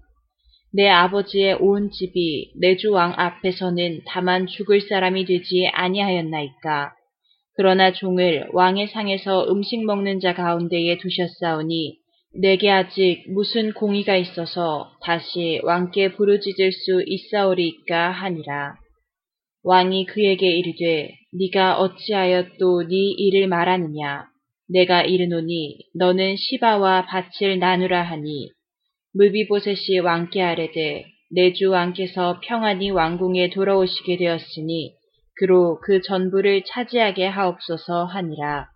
[SPEAKER 1] 내 아버지의 온 집이 내 주 왕 앞에서는 다만 죽을 사람이 되지 아니하였나이까. 그러나 종을 왕의 상에서 음식 먹는 자 가운데에 두셨사오니 내게 아직 무슨 공의가 있어서 다시 왕께 부르짖을 수 있사오리이까 하니라. 왕이 그에게 이르되 네가 어찌하여 또 네 일을 말하느냐 내가 이르노니 너는 시바와 밭을 나누라 하니 무비보셋이 왕께 아뢰되 내 주 왕께서 평안히 왕궁에 돌아오시게 되었으니 그로 그 전부를 차지하게 하옵소서 하니라.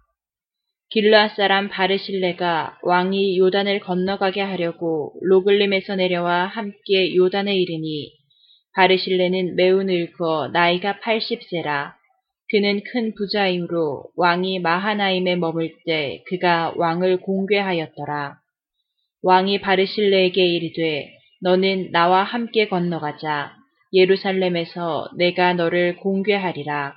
[SPEAKER 1] 길르앗 사람 바르실레가 왕이 요단을 건너가게 하려고 로글림에서 내려와 함께 요단에 이르니 바르실레는 매우 늙어 나이가 80세라. 그는 큰 부자이므로 왕이 마하나임에 머물 때 그가 왕을 공개하였더라. 왕이 바르실레에게 이르되 너는 나와 함께 건너가자. 예루살렘에서 내가 너를 공개하리라.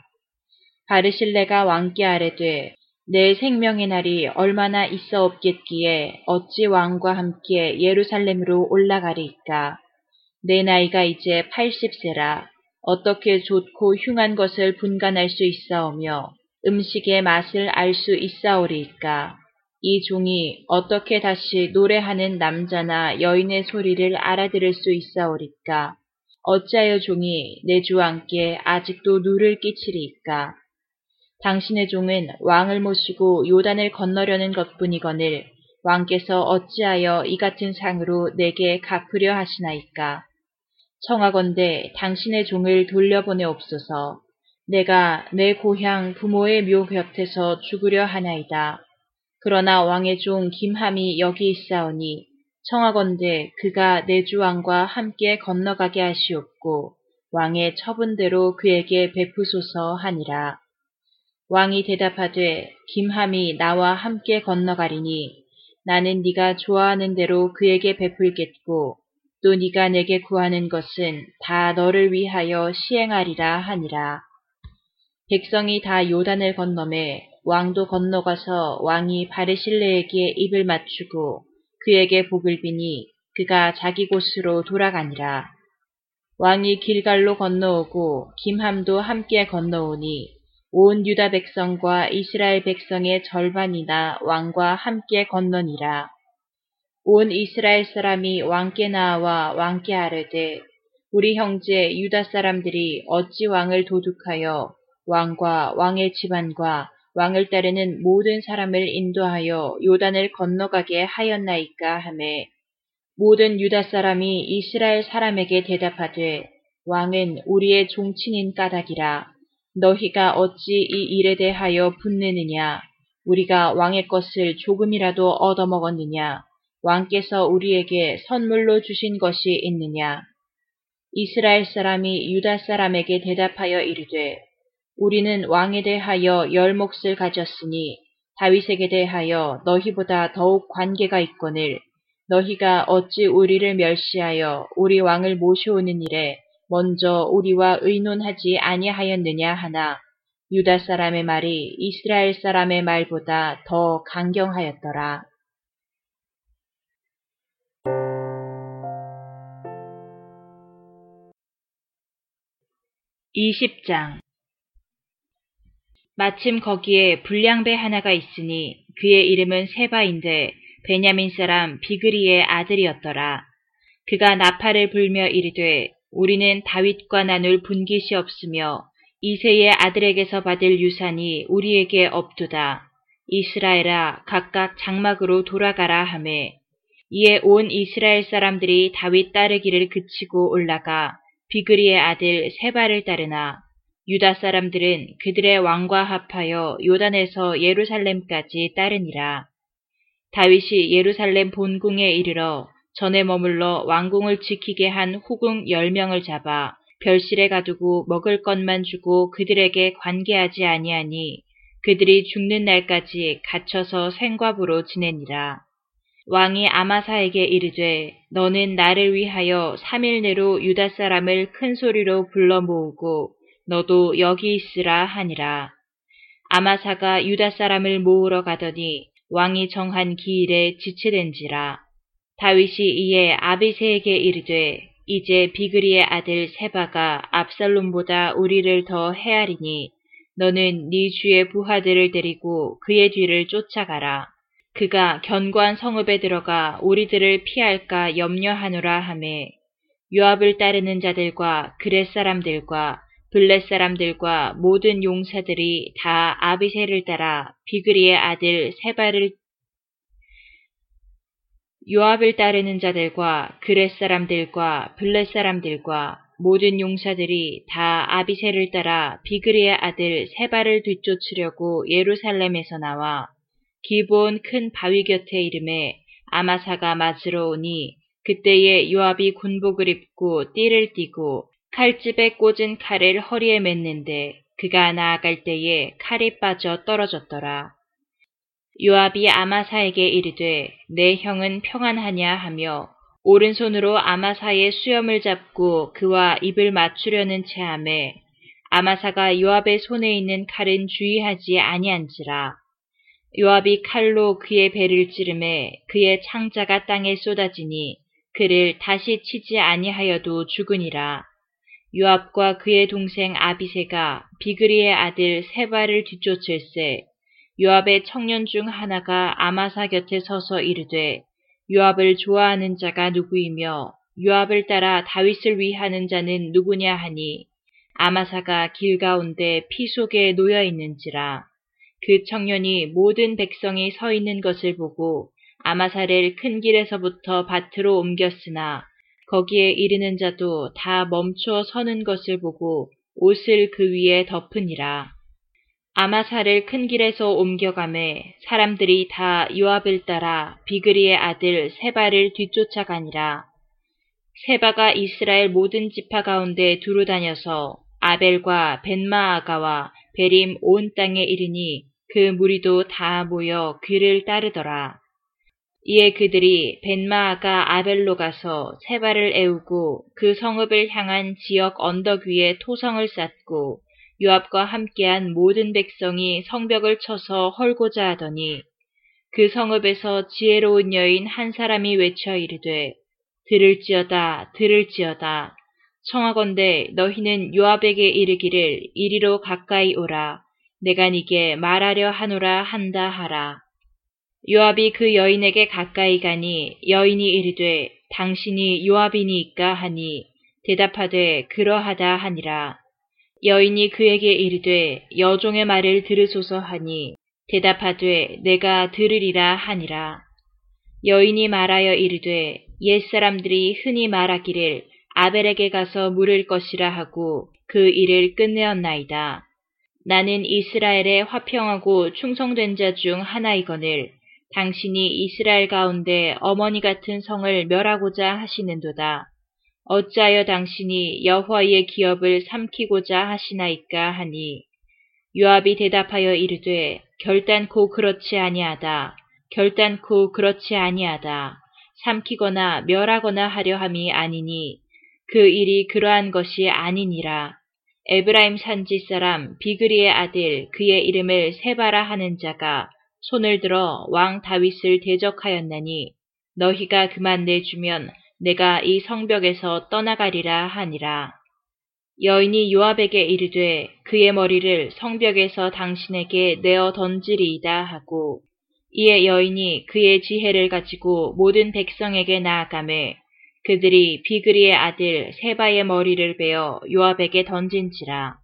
[SPEAKER 1] 바르실레가 왕께 아뢰되 내 생명의 날이 얼마나 있어 없겠기에 어찌 왕과 함께 예루살렘으로 올라가리까. 내 나이가 이제 80세라 어떻게 좋고 흉한 것을 분간할 수 있사오며 음식의 맛을 알 수 있사오리이까. 이 종이 어떻게 다시 노래하는 남자나 여인의 소리를 알아들을 수 있사오리까. 어찌하여 종이 내 주왕께 아직도 누를 끼치리이까. 당신의 종은 왕을 모시고 요단을 건너려는 것뿐이거늘 왕께서 어찌하여 이 같은 상으로 내게 갚으려 하시나이까. 청하건대 당신의 종을 돌려보내옵소서. 내가 내 고향 부모의 묘 곁에서 죽으려 하나이다. 그러나 왕의 종 김함이 여기 있사오니 청하건대 그가 내 주 왕과 함께 건너가게 하시옵고 왕의 처분대로 그에게 베푸소서 하니라. 왕이 대답하되 김함이 나와 함께 건너가리니 나는 네가 좋아하는 대로 그에게 베풀겠고 또 네가 내게 구하는 것은 다 너를 위하여 시행하리라 하니라. 백성이 다 요단을 건너매 왕도 건너가서 왕이 바르실레에게 입을 맞추고 그에게 복을 비니 그가 자기 곳으로 돌아가니라. 왕이 길갈로 건너오고 김함도 함께 건너오니 온 유다 백성과 이스라엘 백성의 절반이나 왕과 함께 건너니라. 온 이스라엘 사람이 왕께 나와 왕께 아뢰되 우리 형제 유다 사람들이 어찌 왕을 도둑하여 왕과 왕의 집안과 왕을 따르는 모든 사람을 인도하여 요단을 건너가게 하였나이까 하매 모든 유다 사람이 이스라엘 사람에게 대답하되 왕은 우리의 종친인 까닭이라 너희가 어찌 이 일에 대하여 분내느냐 우리가 왕의 것을 조금이라도 얻어먹었느냐 왕께서 우리에게 선물로 주신 것이 있느냐? 이스라엘 사람이 유다 사람에게 대답하여 이르되 우리는 왕에 대하여 열 몫을 가졌으니 다윗에게 대하여 너희보다 더욱 관계가 있거늘 너희가 어찌 우리를 멸시하여 우리 왕을 모셔오는 일에 먼저 우리와 의논하지 아니하였느냐 하나 유다 사람의 말이 이스라엘 사람의 말보다 더 강경하였더라. 20장 마침 거기에 불량배 하나가 있으니 그의 이름은 세바인데 베냐민 사람 비그리의 아들이었더라. 그가 나팔을 불며 이르되 우리는 다윗과 나눌 분깃이 없으며 이세의 아들에게서 받을 유산이 우리에게 없도다. 이스라엘아 각각 장막으로 돌아가라 하매 이에 온 이스라엘 사람들이 다윗 따르기를 그치고 올라가 비그리의 아들 세바를 따르나 유다 사람들은 그들의 왕과 합하여 요단에서 예루살렘까지 따르니라. 다윗이 예루살렘 본궁에 이르러 전에 머물러 왕궁을 지키게 한 후궁 열명을 잡아 별실에 가두고 먹을 것만 주고 그들에게 관계하지 아니하니 그들이 죽는 날까지 갇혀서 생과부로 지내니라. 왕이 아마사에게 이르되 너는 나를 위하여 3일 내로 유다 사람을 큰 소리로 불러 모으고 너도 여기 있으라 하니라. 아마사가 유다 사람을 모으러 가더니 왕이 정한 기일에 지체된지라. 다윗이 이에 아비세에게 이르되 이제 비그리의 아들 세바가 압살롬보다 우리를 더 헤아리니 너는 네 주의 부하들을 데리고 그의 뒤를 쫓아가라. 그가 견고한 성읍에 들어가 우리들을 피할까 염려하노라 하매 요압을 따르는 자들과 그렛 사람들과 블렛 사람들과 모든 용사들이 다 아비세를 따라 비그리의 아들 세바를 요압을 따르는 자들과 그렛 사람들과 블렛 사람들과 모든 용사들이 다 아비세를 따라 비그리의 아들 세바를 뒤쫓으려고 예루살렘에서 나와 기본 큰 바위 곁에 이름에 아마사가 맞으러 오니 그때에 요압이 군복을 입고 띠를 띠고 칼집에 꽂은 칼을 허리에 맸는데 그가 나아갈 때에 칼이 빠져 떨어졌더라. 요압이 아마사에게 이르되 내 형은 평안하냐 하며 오른손으로 아마사의 수염을 잡고 그와 입을 맞추려는 체함에 아마사가 요압의 손에 있는 칼은 주의하지 아니한지라. 요압이 칼로 그의 배를 찌르매 그의 창자가 땅에 쏟아지니 그를 다시 치지 아니하여도 죽으니라. 요압과 그의 동생 아비세가 비그리의 아들 세바를 뒤쫓을세 요압의 청년 중 하나가 아마사 곁에 서서 이르되 요압을 좋아하는 자가 누구이며 요압을 따라 다윗을 위하는 자는 누구냐 하니 아마사가 길 가운데 피 속에 놓여 있는지라 그 청년이 모든 백성이 서 있는 것을 보고 아마사를 큰 길에서부터 밭으로 옮겼으나 거기에 이르는 자도 다 멈춰 서는 것을 보고 옷을 그 위에 덮으니라. 아마사를 큰 길에서 옮겨가매 사람들이 다 요압을 따라 비그리의 아들 세바를 뒤쫓아가니라. 세바가 이스라엘 모든 지파 가운데 두루 다녀서 아벨과 벤마아가와 베림 온 땅에 이르니 그 무리도 다 모여 그를 따르더라. 이에 그들이 벤마아가 아벨로 가서 세바를 애우고 그 성읍을 향한 지역 언덕 위에 토성을 쌓고 요압과 함께한 모든 백성이 성벽을 쳐서 헐고자 하더니 그 성읍에서 지혜로운 여인 한 사람이 외쳐 이르되 들을지어다 들을지어다. 청하건대 너희는 요압에게 이르기를 이리로 가까이 오라. 내가 니게 말하려 하노라 한다 하라. 요압이 그 여인에게 가까이 가니 여인이 이르되 당신이 요압이니까 하니 대답하되 그러하다 하니라 여인이 그에게 이르되 여종의 말을 들으소서 하니 대답하되 내가 들으리라 하니라. 여인이 말하여 이르되 옛사람들이 흔히 말하기를 아벨에게 가서 물을 것이라 하고 그 일을 끝내었나이다. 나는 이스라엘의 화평하고 충성된 자 중 하나이거늘 당신이 이스라엘 가운데 어머니 같은 성을 멸하고자 하시는도다. 어찌하여 당신이 여호와의 기업을 삼키고자 하시나이까 하니 요압이 대답하여 이르되 결단코 그렇지 아니하다. 결단코 그렇지 아니하다. 삼키거나 멸하거나 하려 함이 아니니 그 일이 그러한 것이 아니니라. 에브라임 산지 사람 비그리의 아들 그의 이름을 세바라 하는 자가 손을 들어 왕 다윗을 대적하였나니 너희가 그만 내주면 내가 이 성벽에서 떠나가리라 하니라. 여인이 요압에게 이르되 그의 머리를 성벽에서 당신에게 내어 던지리이다 하고 이에 여인이 그의 지혜를 가지고 모든 백성에게 나아가매 그들이 비그리의 아들 세바의 머리를 베어 요압에게 던진지라.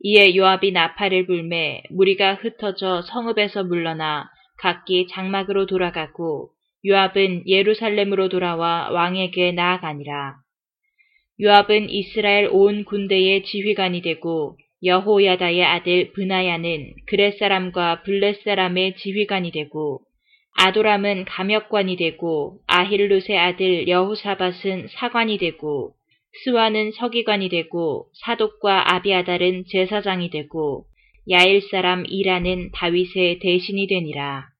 [SPEAKER 1] 이에 요압이 나팔을 불매 무리가 흩어져 성읍에서 물러나 각기 장막으로 돌아가고 요압은 예루살렘으로 돌아와 왕에게 나아가니라. 요압은 이스라엘 온 군대의 지휘관이 되고 여호야다의 아들 브나야는 그렛 사람과 블렛 사람의 지휘관이 되고 아도람은 감역관이 되고 아힐룻의 아들 여후사밧은 사관이 되고 스와는 서기관이 되고 사독과 아비아달은 제사장이 되고 야일 사람 이라는 다윗의 대신이 되니라.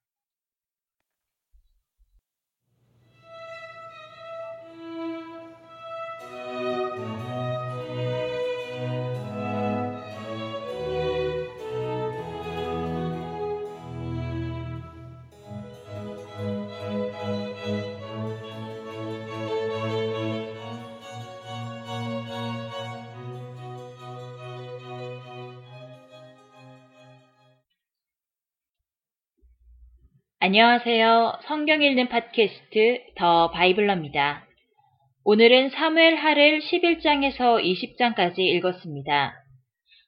[SPEAKER 1] 안녕하세요. 성경 읽는 팟캐스트 더 바이블러입니다. 오늘은 사무엘 하를 11장에서 20장까지 읽었습니다.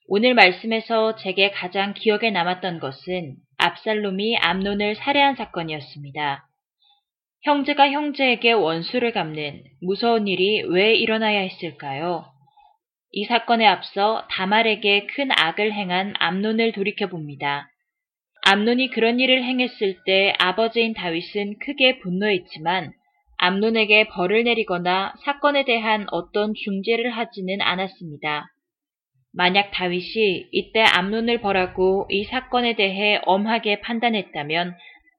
[SPEAKER 1] 오늘 말씀에서 제게 가장 기억에 남았던 것은 압살롬이 암론을 살해한 사건이었습니다. 형제가 형제에게 원수를 갚는 무서운 일이 왜 일어나야 했을까요? 이 사건에 앞서 다말에게 큰 악을 행한 암론을 돌이켜 봅니다. 암논이 그런 일을 행했을 때 아버지인 다윗은 크게 분노했지만 암논에게 벌을 내리거나 사건에 대한 어떤 중재를 하지는 않았습니다. 만약 다윗이 이때 암논을 벌하고 이 사건에 대해 엄하게 판단했다면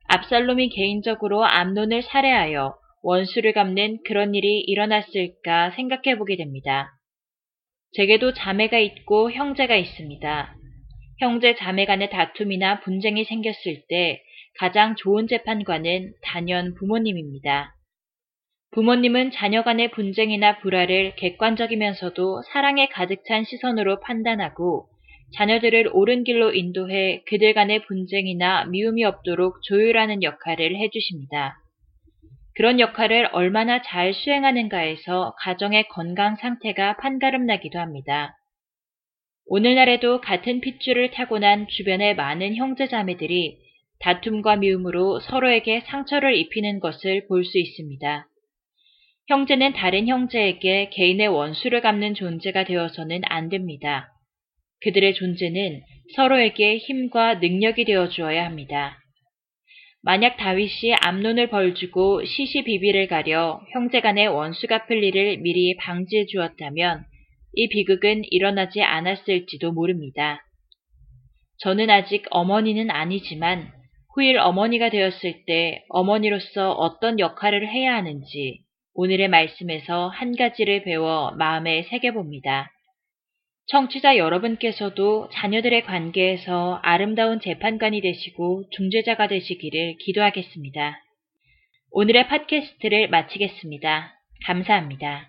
[SPEAKER 1] 압살롬이 개인적으로 암논을 살해하여 원수를 갚는 그런 일이 일어났을까 생각해 보게 됩니다. 제게도 자매가 있고 형제가 있습니다. 형제 자매 간의 다툼이나 분쟁이 생겼을 때 가장 좋은 재판관은 단연 부모님입니다. 부모님은 자녀 간의 분쟁이나 불화를 객관적이면서도 사랑에 가득 찬 시선으로 판단하고 자녀들을 옳은 길로 인도해 그들 간의 분쟁이나 미움이 없도록 조율하는 역할을 해주십니다. 그런 역할을 얼마나 잘 수행하는가에서 가정의 건강 상태가 판가름 나기도 합니다. 오늘날에도 같은 핏줄을 타고난 주변의 많은 형제자매들이 다툼과 미움으로 서로에게 상처를 입히는 것을 볼 수 있습니다. 형제는 다른 형제에게 개인의 원수를 갚는 존재가 되어서는 안 됩니다. 그들의 존재는 서로에게 힘과 능력이 되어 주어야 합니다. 만약 다윗이 암론을 벌주고 시시비비를 가려 형제 간의 원수 갚을 일을 미리 방지해 주었다면 이 비극은 일어나지 않았을지도 모릅니다. 저는 아직 어머니는 아니지만 후일 어머니가 되었을 때 어머니로서 어떤 역할을 해야 하는지 오늘의 말씀에서 한 가지를 배워 마음에 새겨봅니다. 청취자 여러분께서도 자녀들의 관계에서 아름다운 재판관이 되시고 중재자가 되시기를 기도하겠습니다. 오늘의 팟캐스트를 마치겠습니다. 감사합니다.